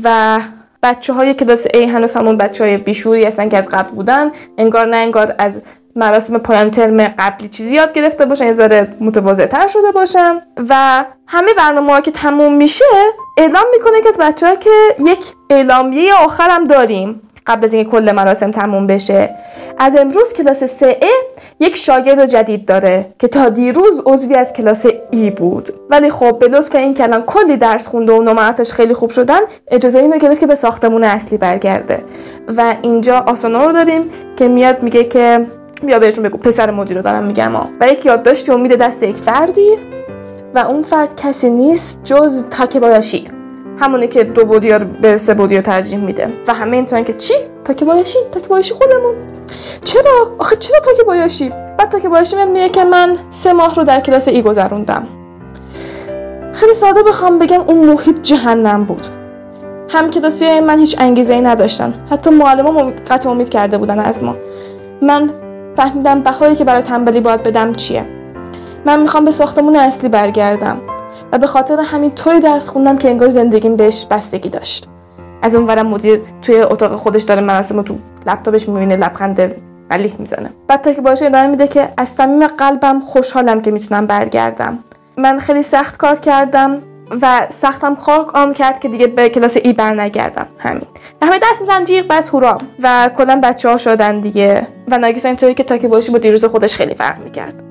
و بچه های کلاس A هنوز همون بچه های بیشوری هستن که از قبل بودن. انگار نه انگار از مراسم پایان ترم قبلی چیزی یاد گرفته باشن یه ذره متواضع تر شده باشن. و همه برنامه که تموم میشه اعلام می‌کنه که از بچه ها که یک اعلامیه آخر هم داریم. قبل از اینکه کل مراسم تموم بشه. از امروز کلاس 3 یک شاگرد جدید داره که تا دیروز عضوی از کلاس ای بود. ولی خب به لطف این کلان کلی درس خونده و نمراتش خیلی خوب شدن اجازه اینو گرفت که به ساختمون اصلی برگرده. و اینجا آسانا رو داریم که میاد میگه که بیا بهشون بگو پسر مدیر رو دارم میگم ها. و یک یادداشتی امید دست یک فردی و اون فرد کسی نیست جز تاکه همونی که دو بودی به سه بودی ترجیح میده. و همه اینطورن که چی؟ تاکه بایاشی تاکه بایاشی خودمون. چرا؟ آخه چرا تاکه بایاشی بعد تاکه بایاشی میگه که من سه ماه رو در کلاس ای گذروندم. خیلی ساده بخوام بگم اون محیط جهنم بود. هم کلاسی من هیچ انگیزه ای نداشتن. حتی معلم قطع امید کرده بودن از ما. من فهمیدم بهایی که برای تنبلی باید بدم چیه. من می‌خوام به ساختمون اصلی برگردم. و به خاطر همین طوری درس خوندم که انگار زندگیم بهش بستگی داشت. از اون ورم مدیر توی اتاق خودش داره مراسم رو تو لپتاپش می‌بینه لبخند بلیح می‌زنه. بعد تا که باشه ادامه میده که از صمیم قلبم خوشحالم که می‌تونم برگردم. من خیلی سخت کار کردم و سختم خاک آم کرد که دیگه به کلاس ای بر نگردم همین همه دست میزن جیغ بس هورا. و کلا بچه ها شدن دیگه. و ناگیسا اینطوری که تاکی باشی با دیروز خودش خیلی فرق می‌کرد.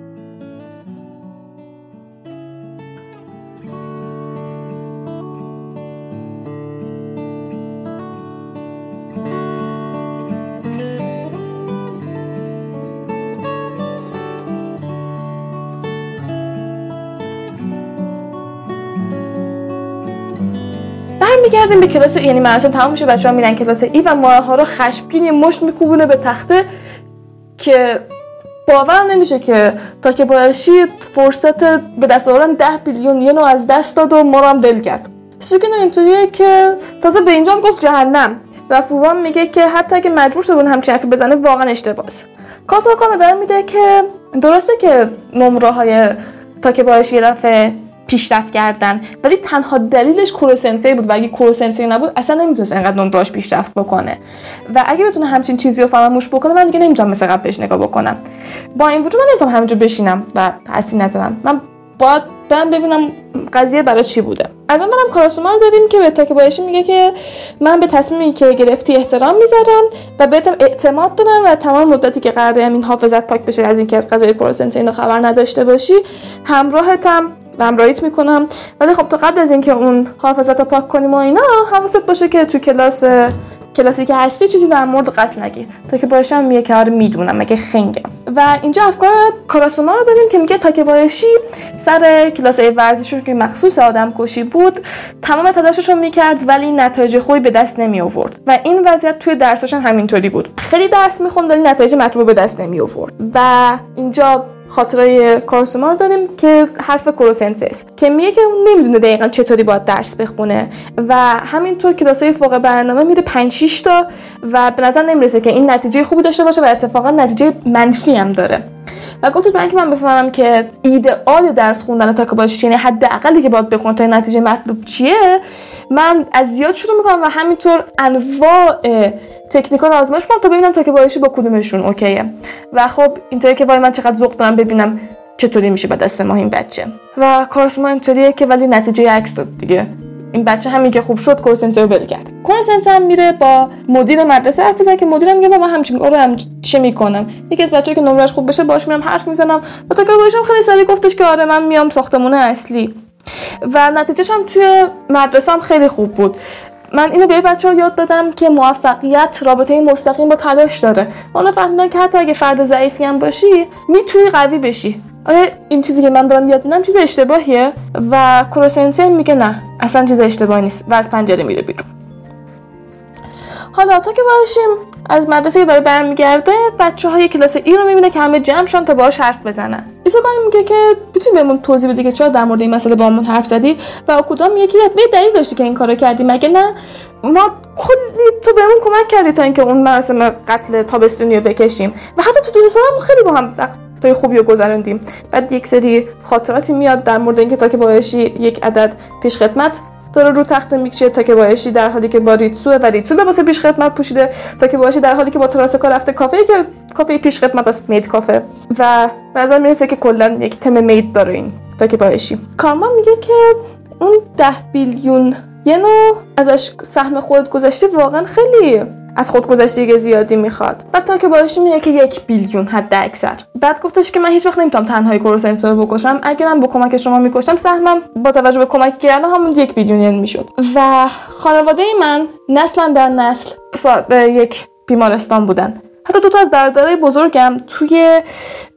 برمیگردیم به کلاس یعنی مراسم تمام میشه بچه‌ها میرن کلاس ای و ماه ها رو خشمگین مشت میکوبونه به تخته که باور نمیشه که تا که باشی فرصت به دست آوردن 10 بیلیون ین رو از دست داد و ما رو هم ول کرد. سوکینو اینطوریه که تازه به اینجا هم گفت جهنم و فووان میگه که حتی اگه مجبور شده اون همچین حرفی بزنه واقعا اشتباهه کاتاکام ادامه میده که درسته که نمره های تا که باش یه دفعه پیشرفت کردن. ولی تنها دلیلش کوروسنسی بود و اگه کوروسنسی نبود اصلا نمی‌تونست انقدر نمراش پیشرفت بکنه. و اگه بتونه همچین چیزی رو فراموش بکنه من دیگه نمی‌تونم مثل قبل بهش نگاه بکنم. با این وجود من نمی‌تونم همینجا بشینم و حرفی نزنم. من باید برم ببینم قضیه برای چی بوده. از اون برم کاراسوما رو داریم که به تاکه بایشی میگه که من به تصمیمی که گرفتی احترام می‌ذارم و بهتم اعتماد دارم و تمام مدتی که قراره این حافظت پاک بشه از اینکه از قضای کوروسنسی اینو خبر نداشته باشی همراهتم. همراهیت می‌کنم. ولی خب تو قبل از اینکه اون حافظت رو پاک کنیم و اینا حواست باشه که تو کلاس کلاسی که هستی چیزی در مورد قتل نگی تا که باشم میگه که آره می‌دونم مگه خنگم و اینجا افکار کاراسوما رو داریم که میگه تا که باشی سر کلاس ورزشی که مخصوص آدم کشی بود تمام تلاشش رو می‌کرد ولی نتایج خوبی به دست نمی آورد و این وضعیت توی درسش هم همینطوری بود. خیلی درس می‌خوند ولی نتایج مطلوب به دست نمی آورد و اینجا خاطره کارسوما رو داریم که حرف کروسنسس که میگه که اون نمی‌دونه دقیقا چطوری باید درس بخونه و همینطور کلاسای فوق برنامه میره 5 6 تا و به نظر نمی‌رسه که این نتیجه خوبی داشته باشه و اتفاقا نتیجه منفی هم داره. و گفتید من که من بفهمم که ایدئال درس خوندن تا که باشه یعنی حداقلی که باید بخون تا نتیجه مطلوب چیه من از زیاد شروع می‌کنم و همینطور انواع تکنیکا رو آزمایش کنم تا ببینم تا که بایشی با کدومشون اوکیه. و خب اینطوری که وای من چقدر ذوق دارم ببینم چطوری میشه با دست ما این بچه. و کارس ما اینطوریه که ولی نتیجه عکس داد دیگه. این بچه همین که خوب شد کورسنس رو بل کرد. کورسنس هم میره با مدیر مدرسه حرف می‌زنه که مدیرم میگه بابا همچین کارو هم چه می‌کنم؟ یکی از بچه‌ها که نمرش خوب بشه باش میرم حرف می‌زنم. و تا که باشم خیلی سریع گفتش که آره من میام ساختمون اصلی. و نتیجهش هم توی مدرسه هم خیلی خوب بود. من اینو به بچه ها یاد دادم که موفقیت رابطه مستقیم با تلاش داره. اونا فهمیدن که حتی اگه فرد ضعیفی هم باشی می‌تونی قوی بشی. آیا این چیزی که من دارم یاد میدم چیز اشتباهیه و کروسنسی میگه نه اصلا چیز اشتباهی نیست و از پنجره میره بیرون. حالا تا که باشیم. از مدرسه که داره برمیگرده بچه های کلاس ای رو می‌بینه که همه جمع شدن تا باهاش حرف بزنن. ایسوگای میگه که می‌تونی بهمون توضیح بدی که چرا در مورد این مسئله با همون حرف زدی و اوکودا میگه که دلیل داشتی که این کارو کردی؟ مگه نه؟ ما کلی تو بهمون کمک کردی تا اینکه اون مراسم قتل تابستونی رو بکشیم. و حتی تو دو سالم خیلی با هم تا خوبی رو گذراندیم بعد یک سری خاطراتی میاد در مورد اینکه تا که بایشی یک عدد پیش خدمت داره رو تخت می‌کشه تا که بایشی در حالی که با ریتسو و ریتسو لباس پیش خدمت پوشیده تا که بایشی در حالی که با تراسکا رفته کافه که کافه پیش خدمت است مید کافه. و نظر می‌رسه که کلا یک تم مید داره این تا که بایشی. کارما میگه که اون ده بیلیون یه نوع ازش سهم خود گذاشتی واقعا خیلی از خودگذشتگی زیادی می‌خواد. بعد تا که باش میگه که یک بیلیون حد اکثر بعد گفتش که من هیچ وقت نمی‌تونم تنهایی کروسنسو رو بکشم. اگرم با کمک شما می‌کشم سهمم با توجه به کمکی که کردم همون یک بیلیون می‌شد. و خانواده من نسلا در نسل یک بیمارستان بودن. حتی دو تا از برادرای بزرگم توی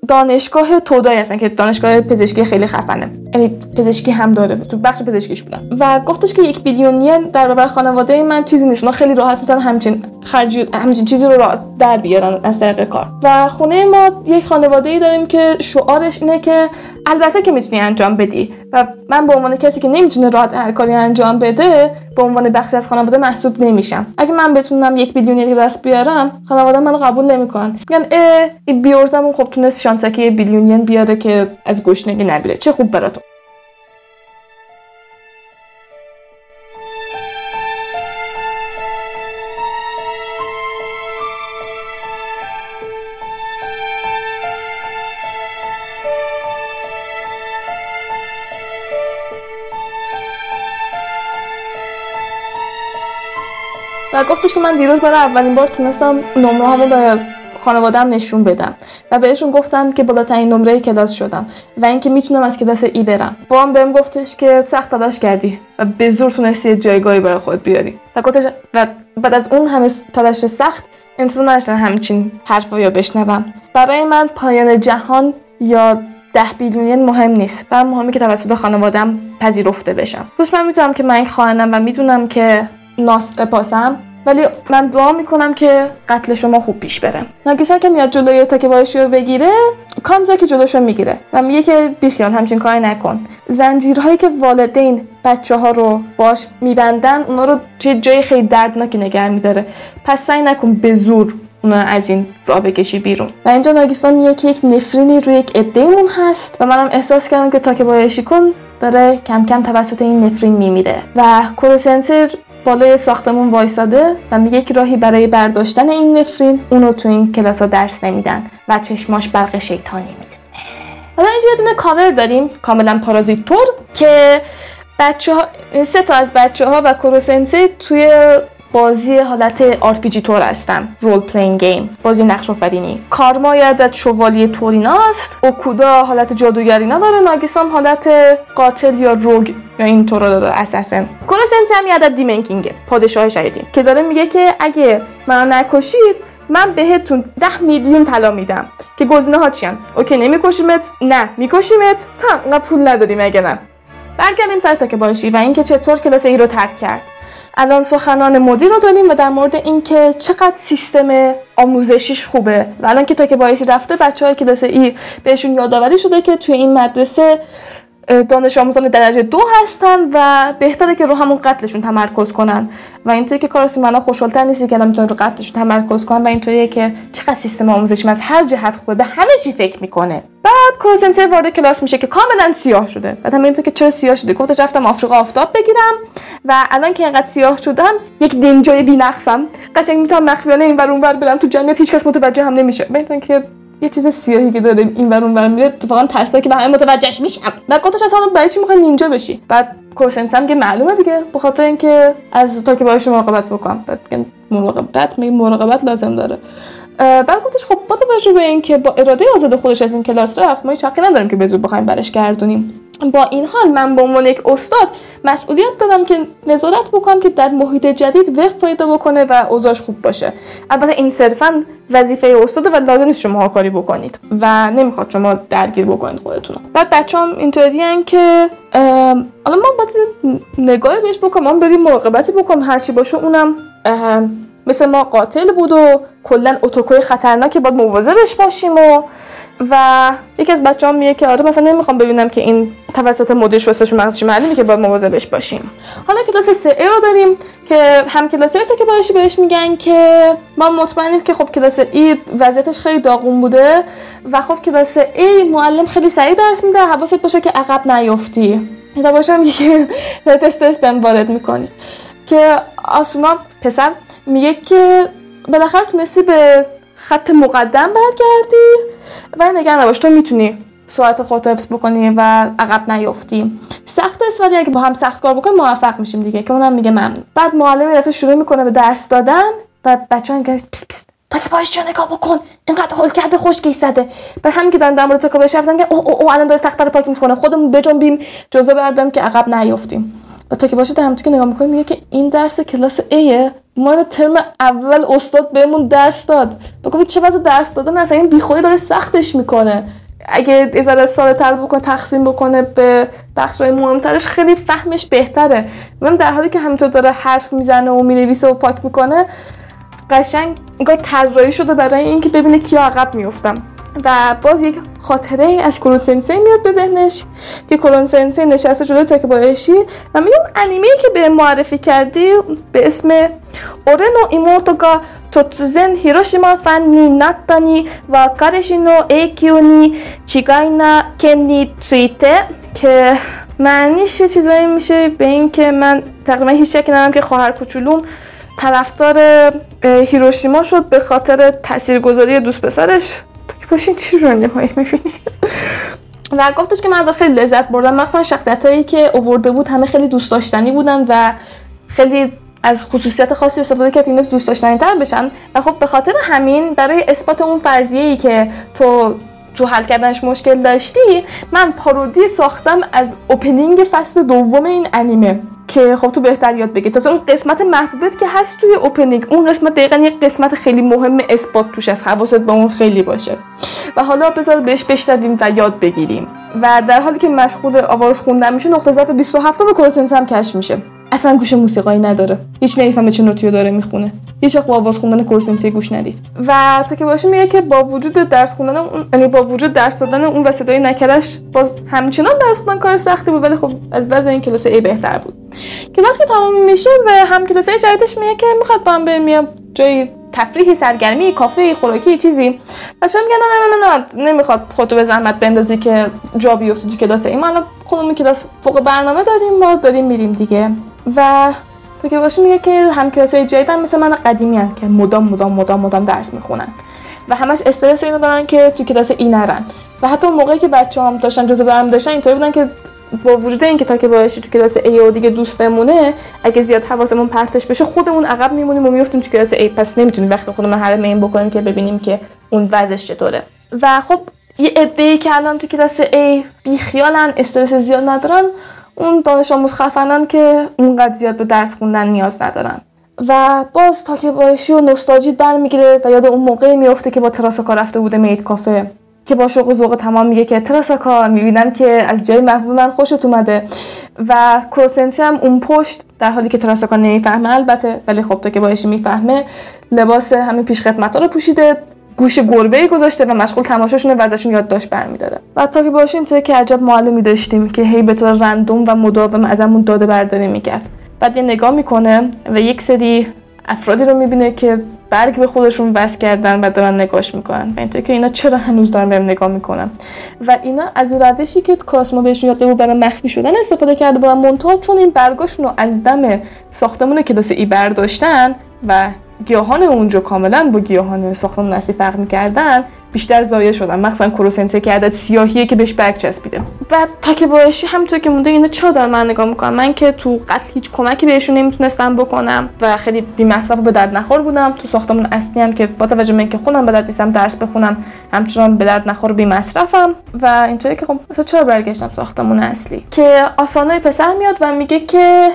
دانشگاه تودای هستن که دانشگاه پزشکی خیلی خفنه. یعنی پزشکی هم داره تو بخش پزشکیش بودن. و گفتش که یک بیلیون ین در برابر خانواده من چیزی نیست. ما خیلی راحت می‌تونن همچین خرجی همچین چیزی رو در بیارن از طریق کار. و خونه ما یک خانواده ای داریم که شعارش اینه که البته که می‌تونی انجام بدی. و من به عنوان کسی که نمی‌تونه راحت هر کاری انجام بده به عنوان بخشی از خانواده محسوب نمیشم. اگه من بتونم یک بیلیونی دست بیارم خانواده منو قبول نمی‌کنن. میگن اه این بیورزمون خب تونست شانسکی بیلیونین بیاره که از گشنگی نبیره. چه خوب براتون. و گفتش که من دیروز برای اولین بار تونستم نمره همو به خانوادم نشون بدم و بهشون گفتم که بالاترین نمره کلاس شدم و اینکه می‌تونم از کلاس ای برم. با هم بهم گفتش که سخت تلاش کردی و به زور تونستی جایگاهی برای خود بیاری. و گفتش و بعد از اون همه تلاش سخت انتظار نداشتم همچین حرفا یا بشنوم. برای من پایان جهان یا ده بیلیونین مهم نیست و مهمه که توسط خانوادم پذیرفته بشم. پس من می‌دونم که من خواهنم و می‌دونم که ناس پاسم ولی من دعا می‌کنم که قتل شما خوب پیش بره. ناگیسا که میاد جلوی تا که بایشی رو بگیره کانزا که جلوشو می‌گیره. و میگه که بیخیال همچین کاری نکن. زنجیرهایی که والدین بچه ها رو باش میبندن اونا رو توی جای خیلی دردناکی نگه میداره. پس سعی نکن به زور اونا از این راه بکشی بیرون. و اینجا ناگیسا میگه که یک نفرینی روی یک عدهمون هست و منم احساس کردم که تا که بایشی کن داره کم کم توسط این نفرین میمیره. و کوروسنسی بالای ساختمون وایساده و میگه که راهی برای برداشتن این نفرین اونو تو این کلاس ها درس نمیدن و چشماش برق شیطانی می‌زنه. حالا اینجا یه دونه کاور داریم کاملا فانتزی طور که بچه ها سه تا از بچه ها و کوروسنسی توی بازی حالت RPG طور هستن role playing game بازی نقش آفرینی. کارما حالت شوالیه طوریناست اوکودا حالت جادوگرینا داره ناگیسام حالت قاتل یا روگ یا این طورا داره اساسن کوراسنت هم یادت دیمنکینگه پادشاه شهیدین که داره میگه که اگه من نکشید من بهتون ده میلیون طلا میدم. که گزینه ها چیان اوکی نمیکشیمت؟ نه میکشیمت؟ تا انقدر پول ندادیم اگه نه؟ برگردیم سر تا که باشی و اینکه چطور کلاس ای رو ترک کرد. الان سخنان مدیر رو داریم و در مورد اینکه چقدر سیستم آموزشیش خوبه. و الان که تا که بایشی رفته بچه های کلاس ای بهشون یادآوری شده که توی این مدرسه دانش آموزان درجه دو هستن و بهتره که رو همون قتلشون تمرکز کنن. و اینطوری که کارسی منا خوشحالتر نیستی که الان رو قتلشون تمرکز کنن و اینطوریه که چقدر سیستم آموزشی از هر جهت خوبه به همه چی فکر می‌کنه. بعد کوزنسر وارد کلاس میشه که کاملا سیاه شده. بعد هم اینطور که چرا سیاه شده؟ گفتش رفتم آفریقا آفتاب بگیرم و الان که اینقدر سیاه شدم یک نینجای بی‌نقصم. قشنگ می‌تونم مخفیانه این ور اونور برم تو جمعیت هیچکس متوجه هم نمیشه بهتون که یه چیز سیاهی که داره این ور اون ور میره اتفاقا ترسا که به همه متوجهش میشم و گفتش اصلا برای چی می‌خوای نینجا بشی؟ بعد کورسنس هم که معلومه دیگه به خاطر اینکه از تا که باهاش مراقبت بکنم. بعد مراقبت میگه مراقبت لازم داره. بعد گفتش خب با توجه به اینکه با اراده آزاد خودش از این کلاس رفت ما هیچ حقی نداریم که به زور بخوایم برش گردونیم. با این حال من به عنوان یک استاد مسئولیت دارم که نظارت بکنم که در محیط جدید وفق پیدا بکنه و اوضاعش خوب باشه. البته این صرفا وظیفه استاده و لازم نیست شما کاری بکنید و نمی‌خواد شما درگیر بکنید خودتون. بعد بچه‌ام اینطوری که حالا ما باید نگاهی بهش بکنم من بریم مراقبتی بکنم هرچی باشه اونم مثل ما قاتل بود و کلا اتوکوی خطرناکی باید مواظبش باشیم و و یکی از بچه‌ها میگه که آره مثلا نمی‌خوام ببینم که این توسط مدیرش واسهشون مغزش معلومه که باید مواظبش باشیم. حالا کلاس 3 ای رو داریم که هم کلاس تا که باشی بهش میگن که ما مطمئنیم که خب کلاس ای وضعیتش خیلی داغون بوده و خب کلاس ای معلم خیلی سریع درس میده حواست باشه که عقب نیفتی تا باشم که <laughs> استرس بهم وارد می‌کنید که آسونا پسر میگه که بالاخره تونستی به خط مقدم برگردی و نگران نباش تو می‌تونی سرعت خودت حفظ بکنی و عقب نیفتی سخت است ولی اگه با هم سخت کار بکنیم موفق میشیم دیگه که اونم میگه ممنون. بعد معلم دفعه شروع می‌کنه به درس دادن و بچه‌ها میگن پس پس. تا که باش نگاه بکن. اینقدر هول کرده خوشگی زده بعد همین که دارن در مورد که باش که او او, او الان داره تخته رو پاک می‌کنه. خودمون بجنبیم. جزء بردم که عقب نیفتیم و تا که باشه در که نگاه می‌کنیم میگه که این درس کلاس ایه ما ترم اول استاد بهمون درس داد. بگو چه وضع درس دادن؟ اصلا این بیخودی داره سختش می‌کنه. اگه یه ساده تر بکنه تقسیم بکنه به بخش های مهمترش خیلی فهمش بهتره. من در حالی که همینطور داره حرف می‌زنه و می‌نویسه و پاک می‌کنه قشنگ انگار طراحی شده برای اینکه ببینه کیا عقب میفتم و باز یک خاطره از کرون سنسei میاد به ذهنش. که کرون سنسei نشسته جلوی تاکبایشی و میگه اون انیمه که به معرفی کردی به اسم اورنو ایموتو گا 突然広島ファンになったのは彼氏の影響に違いない件について. که معنیش چیزایی میشه به این که من تقریبا هیچ شکی ندارم که خواهر کوچولوم طرفدار هیروشیما شد به خاطر تاثیرگذاری دوست پسرش. باشین چی رو نهایی می‌بینید و گفتش که من ازش خیلی لذت بردم. مثلا شخصیت هایی که اوورده بود همه خیلی دوست داشتنی بودن و خیلی از خصوصیت خاصی استفاده کرد این دوست داشتنی تر بشن. و خب به خاطر همین برای اثبات اون فرضیه ای که تو تو حل کردنش مشکل داشتی من parody ساختم از opening فصل دوم این انیمه. که خب تو بهتر یاد بگی تازه اون قسمت محبوبت که هست توی opening اون قسمت دقیقا یک قسمت خیلی مهم اثبات توش هست حواست به اون خیلی باشه. و حالا بذار بهش بشنویم و یاد بگیریم. و در حالی که مشغول آواز خوندن میشه نقطه ضعف 27 و کوروسنسی هم کش میشه. اصلا گوش موسیقایی نداره. هیچ نمی‌فهمه چه نوتیو داره می‌خونه. هیچ وقت با آواز خوندن کورسنتی گوش ندید. و تا که باشه میگه که با وجود درس خوندن اون یعنی با وجود درس دادن اون و صدای نکرش باز همچنان درس خوندن کار سختی بود ولی خب از وضع این کلاس ای بهتر بود. کلاس که تمام میشه و هم کلاس جدیدش میگه که می‌خواد با هم بریم جای تفریحی سرگرمی کافه خوراکی چیزی. و میگه نه نه نه نه نمی‌خواد خودتو به زحمت بندازی که جا بیفته تو کلاس ای ما خودمون کلاس فوق برنامه داریم ما داریم میریم دیگه. و تو که باشه میگه که هم کلاسای جدیدن مثل من قدیمی هم که مدام مدام مدام مدام درس می‌خونن. و همش استرس اینو دارن که تو کلاس ای نرن. و حتی اون موقعی که بچه هم داشتن جزء برم داشتن اینطوری بودن که با وجود اینکه تا که باشی تو کلاس ای و دیگه دوستمونه اگه زیاد حواسمون پرتش بشه خودمون عقب میمونیم و میفتیم تو کلاس ای پس نمی‌تونیم وقت خودمون حرم این بکنیم که ببینیم که اون وضعش چطوره. و خب یه عده‌ای که الان تو کلاس ای بیخیالن استرس زیاد ندارن. اون دانش آموز خفنان که اونقدر زیاد به درس خوندن نیاز ندارن. و باز تا که باشی و نوستالژی برمیگیره و یاد اون موقعی میفته که با تراساکا رفته بوده مید کافه که با شوق و ذوق تمام میگه که تراساکا می‌بینم که از جای محبوب من خوشت اومده. و کروسنسی هم اون پشت در حالی که تراساکا نمی‌فهمه البته ولی خب تا که باشی می‌فهمه لباس همین پیش خدمت رو پوشیده. گوش گربه ای گذاشته و مشغول تماشاشونه و ازشون یادداشت برمیداره. و تا که باشیم توی که عجب معلمی داشتیم که هی به طور رندوم و مداوم ازمون داده برداری می‌کرد. بعد یه نگاه می‌کنه و یک سری افرادی رو می‌بینه که برگ به خودشون بس کردن و دارن نگاش می‌کنن. و اینطور که اینا چرا هنوز دارن بهم نگاه می‌کنن. و اینا از روشی که کراسما بهشون یاد بود برای مخفی شدن استفاده کرده بودن. منتها چون این برگاشون رو از دم ساختمون کلاس ای برداشتن و گیاهان اونجا کاملا با گیاهان ساختمون اصلی فرق می‌کردن بیشتر ضایع شدن. مخصوصا کروسنته که عدد سیاهیه که بهش برگ چسبیده. و تا که باشی همونطور که مونده اینا چرا دارن من نگاه می‌کنم من که تو قتل هیچ کمکی بهشون نمی‌تونستم بکنم و خیلی بی مصرف به درد نخور بودم. تو ساختمون اصلی هم که با توجه به اینکه خونم به درد نیستم درس بخونم همچنان به درد نخور بی مصرفم و اینطوری که خب مثلا چرا برگشتم ساختمون اصلی؟ که آسانای پسر میاد و میگه که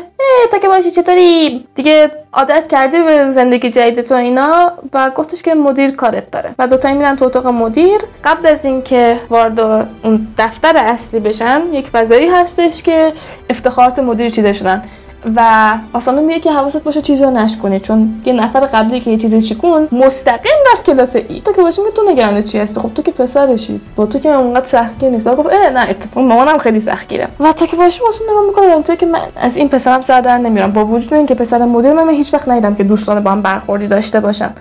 تا که باشی چطوری؟ دیگه عادت کردی به زندگی جدید تو اینا و گفتش که مدیر کارت داره. و دوتایی میرن تو اتاق مدیر. قبل از اینکه وارد اون دفتر اصلی بشن یک فضایی هستش که افتخارات مدیر چیده شدن. و آسانو میگه که حواست باشه چیزی رو نشکنی چون یه نفر قبلی که یه چیزی چیکون مستقیم رفت کلاس ای. تو که باشی تو نگران چی هستی؟ خب تو که پسرشی. با تو که اونقدر سختگیر نیست. بعد گفت اه نه اتفاقا مامانم خیلی سختگیره و تو که باشی واسه نگاه می‌کنم تو که من از این پسرم سر در نمیرم. با وجود اینکه پسر مدیر من, من هیچ وقت ندیدم که دوستان با هم برخوردی داشته باشم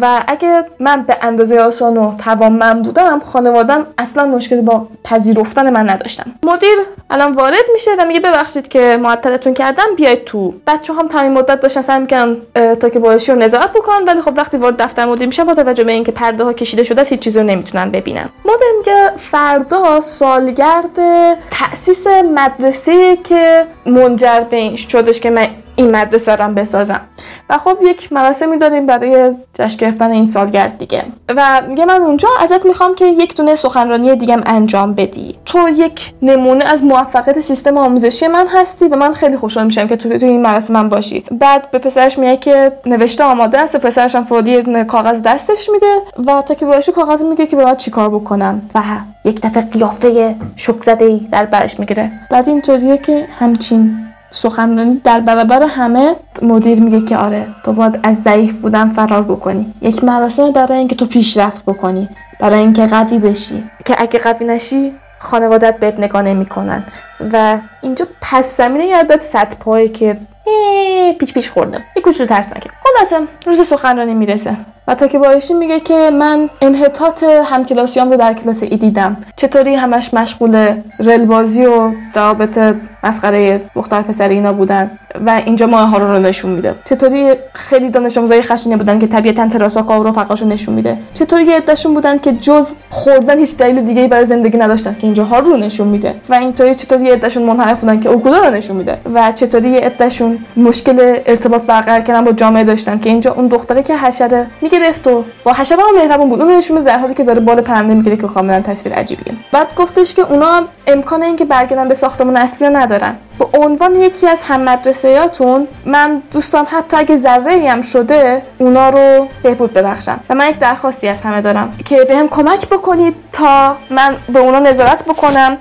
و اگه من به اندازه آسان و توانمند بودم خانوادم اصلا مشکلی با پذیرفتن من نداشتم مدیر الان وارد میشه و میگه ببخشید که معطلتون کردم بیاید تو. بچه هم تمام مدت داشتن سعی می‌کنن تا که باشی رو نظارت بکنن ولی خب وقتی وارد دفتر مدیر میشن با توجه به اینکه پرده ها کشیده شده هیچ چیزی رو نمی‌تونن ببینن. مدیر میگه فردا سالگرد تاسیس مدرسه که منجر به این شدش که من این مدرسه رو بسازم. و خب یک مراسمی داریم برای جشن گرفتن این سالگرد دیگه. و میگه من اونجا ازت می‌خوام که یک دونه سخنرانی دیگه انجام بدی. تو یک نمونه از موفقیت سیستم آموزشی من هستی و من خیلی خوشحال میشم که تو تو این مراسم من باشی. بعد به پسرش میگه که نوشته آماده است پسرش هم فوری کاغذ دستش میده و تا که باشی کاغذ میگه که باید چیکار بکنم. و یک دفعه قیافه شوک زده در برش می‌گیره. بعد اینطوریه که همچین سخنرانی در برابر همه مدیر میگه که آره تو باید از ضعیف بودن فرار بکنی. یک مراسم برای اینکه تو پیشرفت بکنی برای اینکه قوی بشی. که اگه قوی نشی خانوادت بهت نگاه نمی‌کنن. و اینجا پس زمینه عدد صد پایی که پیچ پیچ خورده. یه کوچولو ترس نکرد خلاصه روز سخنرانی می‌رسه. و تا که بایشی میگه که من انحطاط همکلاسیام رو در کلاس ای دیدم. چطوری همش مشغول رلبازی و دوابط مسخره دختر پسر اینا بودن و اینجا ماه ها رو نشون میده. چطوری خیلی دانش آموزای خشنی بودن که طبیعتا تراساکا و رفقاشو نشون میده. چطوری یه عدهشون بودن که جز خوردن هیچ دلیل دیگه برای زندگی نداشتن که اینجا ها رو نشون میده. و اینطوری چطوری یه عدهشون منحرف بودن که اوگودا رو نشون میده. و چطوری یه عدهشون مشکل ارتباط برقرار کردن با جامعه داشتن که اینجا اون دختره که حشره می‌گرفت و با حشره هم مهربون بود. اون نشون در حالی که داره بال پرنده می‌گیره که کاملا تصویر عجیبیه. بعد گفتش که اونا امکان اینکه برگردن به ساختمون اصلی ندارن. با به عنوان یکی از هم مدرسهیاتون من دوستان حتی اگه ذره هم شده اونا رو بهبود ببخشم. و من یک درخواستی از همه دارم که به کمک بکنید تا من به اونا نظارت بکنم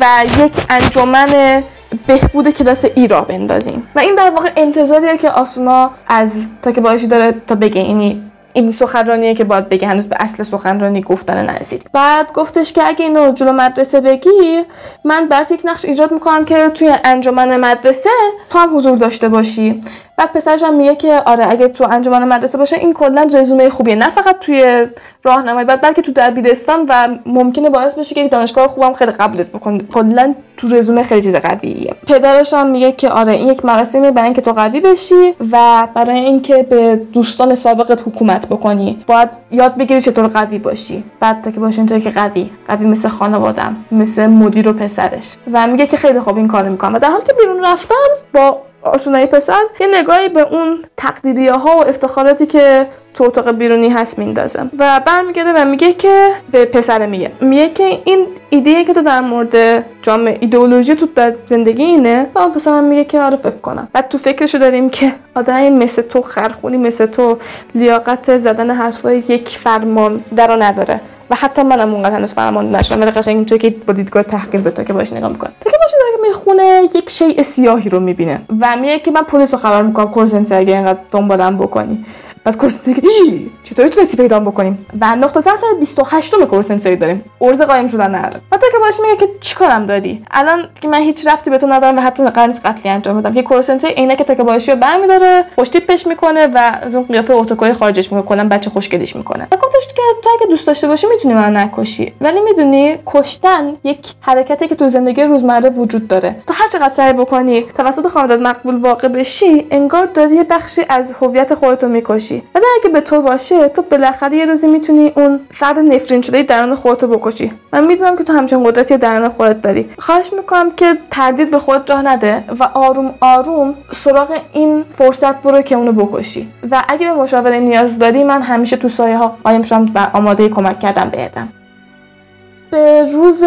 و یک انجمن بهبود کلاس ای را بندازیم. و این در واقع انتظاریه که آسونا از تا که باشی داره تا بگه. اینی این سخنرانیه که باید بگه هنوز به اصل سخنرانی گفتن نرسید. بعد گفتش که اگه اینو جلو مدرسه بگی من برات یک نقش ایجاد می‌کنم که توی انجمن مدرسه تو هم حضور داشته باشی. بعد پسرش هم میگه که آره اگه تو انجمن مدرسه باشه این کلا رزومه خوبیه. نه فقط توی راهنمایی بعد بلکه تو دبیرستان و ممکنه باعث بشه که دانشگاه خوبم خیلی قبلت بکنه. کلا تو رزومه خیلی چیز قویه. پدرش هم میگه که آره این یک مراسمی برای اینکه تو قوی بشی و برای اینکه به دوستان سابقت حکومت بکنی. باید یاد بگیری چطور قوی باشی. بعد تا که باشی اینطوری که قوی. قوی مثل خانوادم مثل مدیر و پسرش. و میگه که خیلی خوب این کارو می‌کنم. و در حالی که بیرون رفتن با آسونای پسر یه نگاهی به اون تقدیریه ها و افتخاراتی که تو اتاق بیرونی هست میندازم. و برمیگرده و میگه که به پسر میگه. میگه که این ایده که تو در مورد جامعه ایدئولوژی تو در زندگی اینه و پسرم میگه که آره فکر کنم. بعد تو فکرشو داریم که آدمی مثل تو خرخونی مثل تو لیاقت زدن حرفای یک فرمان درو نداره. و حتی منم اونقدر هنوز فرمان نشدم. ولی قشنگ اینطوری که با دیدگاه تحقیر به تا که باش نگاه می‌کنه. تا که باشه داره که می‌خونه یک شیء سیاهی رو می‌بینه. و میگه که من پلیس رو خبر می‌کنم کورسنسی اگه اینقدر دنبالم بکنی. بعد کورس که ای! چطوری تونستی پیدا بکنیم؟ و نقطه ضعف 28 م کورس سری داریم. ارز قایم شدن نداره. بعد که باش میگه که چیکارم داری؟ الان که من هیچ رفتی به تو ندارم و حتی نیست قتلی انجام بدم که کورس سری عینک تک باشی رو برمیداره پش می‌کنه و از اون قیافه اتوکای خارجش می‌کنه. بچه خوشگلیش می‌کنه. و گفتش که تو اگه دوست داشته باشی می‌تونی من نکشی. ولی می‌دونی کشتن یک حرکتی که تو زندگی روزمره وجود داره. تو هر چقدر سعی بکنی توسط خانواده مقبول واقع بشی انگار داری یه بخشی از هویت خودتو می‌کشی. ولی اگه به تو باشه تو بالاخره یه روزی می‌تونی اون فرد نفرین شده درون خودتو بکشی. من می‌دونم که تو همچین قدرتی درون خودت داری. خواهش می‌کنم که تردید به خودت راه نده و آروم آروم سراغ این فرصت برو که اونو بکشی. و اگه به مشاوره نیاز داری من همیشه تو سایه ها قایم شدم و آماده کمک کردم بهتم. به روز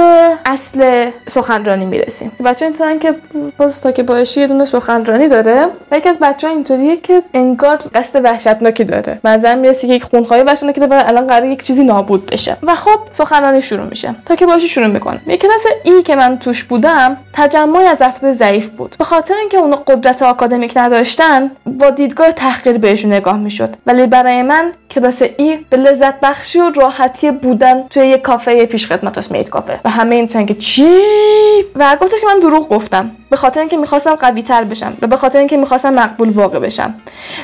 اصل سخنرانی می‌رسیم. بچه اینطورن که باز تا که باشی یه دونه سخنرانی داره و یکی از بچه ها اینطوریه که انگار قصد وحشتناکی داره. مثلا می‌رسه که یک خونخواهی وحشتناکی داره الان قرار یک چیزی نابود بشه. و خب سخنرانی شروع میشه. تا که باشی شروع می‌کنه. یک کلاس ای که من توش بودم تجمعی از افراد ضعیف بود. به خاطر اینکه اون قدرت آکادمیک نداشتن با دیدگاه تحقیر بهشون نگاه می‌شد. ولی برای من کلاس ای به لذت بخشی و راحتی بودن توی یک کافه پیش مید کافه. و همه این که چی؟ و گفتش که من دروغ گفتم. به خاطر اینکه می‌خواستم قوی تر بشم و به خاطر اینکه می‌خواستم مقبول واقع بشم.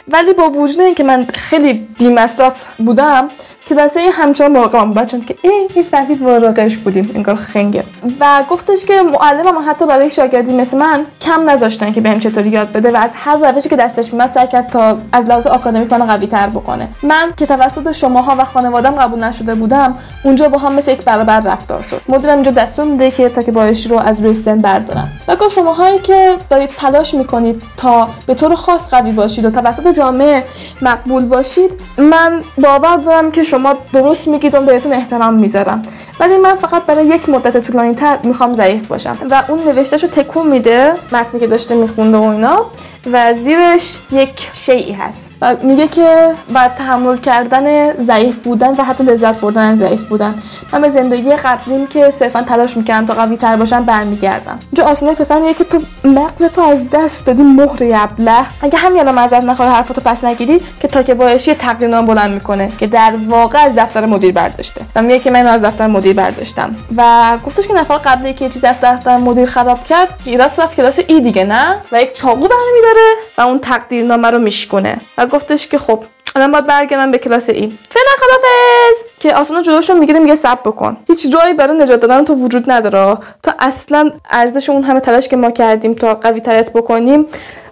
ولی با وجود اینکه من خیلی بیمصرف بودم که دسته همچنان مراقبم بچه که ای این فهمید مراقبش بودیم. این کار خنگه. و گفتش که معلمم حتی برای شاگردی مثل من کم نذاشتن که بهم چطوری یاد بده و از هر روشی که دستش میاد سعی کرد تا از لحاظ آکادمیک منو قوی تر بکنه. من که توسط شماها و خانوادم قبول نشده بودم اونجا با هم مثل یک برابر رفتار شد. مدیرم اینجا دستور میده که تا که بایشی رو از روی سن بردارم. و گفت شماهایی که دارید تلاش می‌کنید تا به طور خاص قوی باشید و توسط جامعه مقبول باشید من باور دارم که شما درست میگید و بهتون احترام می‌ذارم. ولی من فقط برای یک مدت طولانی تر می‌خوام ضعیف باشم. و اون نوشتهش رو تکون میده متنی که داشته میخونده و اینا. و زیرش یک شیعی هست. و میگه که بعد تحمل کردن ضعیف بودن و حتی لذت بردن ضعیف بودن. من به زندگی قبلیم که صرفا تلاش می‌کردم تا قوی تر باشم برمیگردم. اینجا آسونه پسر میگه که تو مغز تو از دست دادی مهر ابله اگه همین الان ازت نخواد حرفتو پس نگیری که تا که بایشی تقدیم بلند می‌کنه که در واقع از دفتر مدیر برداشته. و میگه که من از دفتر مدیر برداشتم. و گفتش که نفر قبلی که چیز از دفتر مدیر خراب کرد راست رفت کلاس ای دیگه نه؟ و یک چاقو برمیداره و اون تقدیرنامه رو میشکنه و گفتش که خب الان باید برگردم به کلاس ای فعلا خدافظ که آسانا جلوشو می‌گیره میگه سب بکن. هیچ جایی برای نجات دادن تو وجود نداره. تا اصلا ارزش اون همه تلاش که ما کردیم تا قوی ترت بکنیم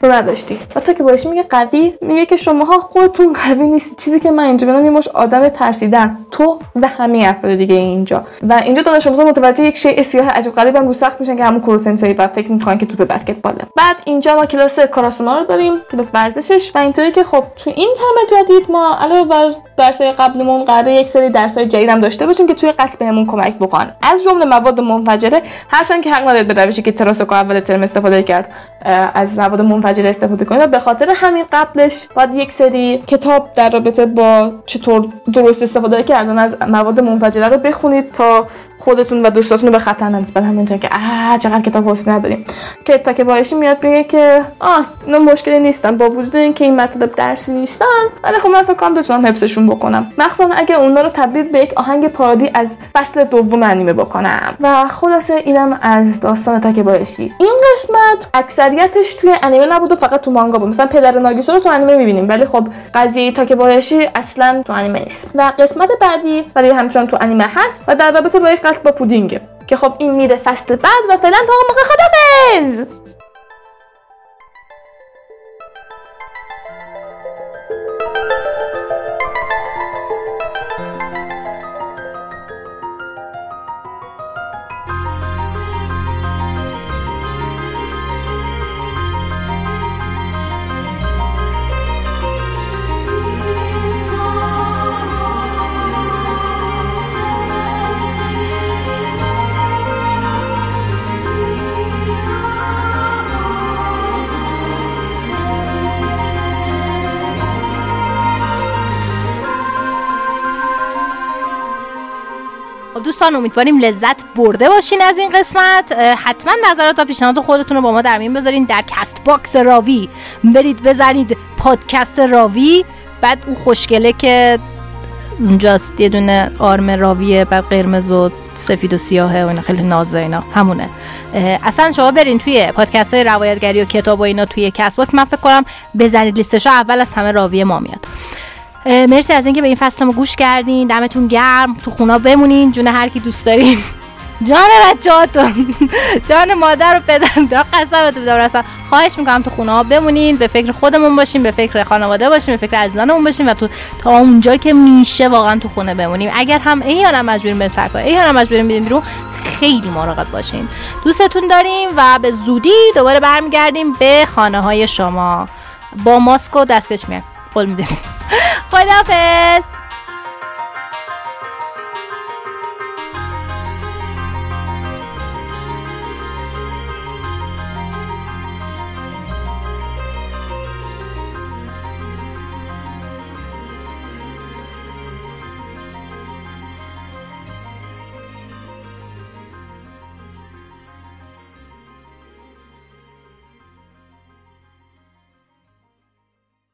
رو نداشتی. و تا که باش میگه قوی میگه که شماها خودتون قوی نیست چیزی که من اینجا ببینم یه آدم ترسیدن. تو و همه افراد دیگه اینجا. و اینجا دانش آموزا متوجه یک شیء سیاه عجیب غریب هم رو سخت میشن که همون کوروسنسای و فکر می‌کنن که توپ بسکتباله. بعد اینجا ما کلاس کاراسوما رو داریم کلاس ورزشش. و اینطوری که خب تو این ترم جدید ما علاوه بر درسای قبلیمون قراره یک سری درسای جدید هم داشته باشیم که توی قصد بهمون کمک بکنن. از جمله مواد منفجره. هرچند که حق ندارید به روشی که تراسوکا اول ترم استفاده کرد از مواد منفجره استفاده کنید و به خاطر همین قبلش باید یک سری کتاب در رابطه با چطور درست استفاده کردن از مواد منفجره رو بخونید تا خودتون و دوستاتون رو به خطر نندازید بعد همینطور که آه چقدر کتاب حوصله نداریم. که تا که بایشی میاد بگه که آه اینا مشکلی نیستن. با وجود اینکه این مطالب درسی نیستن ولی خب من فکر کنم بتونم حفظشون بکنم. مخصوصا اگه اونا رو تبدیل به یک آهنگ پارادی از فصل دوم انیمه بکنم. و خلاصه اینم از داستان تاکه بایشی. این قسمت اکثریتش توی انیمه نبود و فقط تو مانگا بود. مثلا پدر ناگیسو رو تو انیمه می‌بینیم. ولی خب قضیه تاکه بایشی اصلا تو انیمه نیست. و قسمت بعدی ولی همچنان تو انیمه هست و در رابطه با یک با پودینگه. که خب این میره فصل بعد و فعلا تا موقع خدافظ! دوستان امیدواریم لذت برده باشین از این قسمت. حتما نظرات و پیشنهاد خودتون رو با ما در میون بذارین در Castbox راوی. برید بزنید پادکست راوی. بعد اون خوشگله که اونجاست یه دونه آرم راویه بعد قرمز و سفید و سیاهه و اینا خیلی نازه اینا همونه. اصلا شما برین توی پادکست های روایتگری و کتاب و اینا توی باکس. من فکر کنم بزنید لیستشو اول از همه راوی ما میاد. مرسی از اینکه به این فصل ما گوش کردین. دمتون گرم. تو خونا بمونین. جون هر کی دوست دارین. <laughs> جان بچه‌هاتون <laughs> جان مادر و پدر. دا قسمتون دارم اصلا خواهش می‌کنم تو خونه ها بمونین. به فکر خودمون باشیم به فکر خانواده باشیم به فکر عزیزانمون باشیم و تو تا اونجا که میشه واقعا تو خونه بمونیم. اگر هم احیانا مجبوریم به سرکار احیانا مجبوریم بریم بیرون. خیلی مراقب باشین. دوستتون داریم و به زودی دوباره برمیگردیم به خانه های شما. با ماسک و دستکش میاد قول میدیم. خدافظ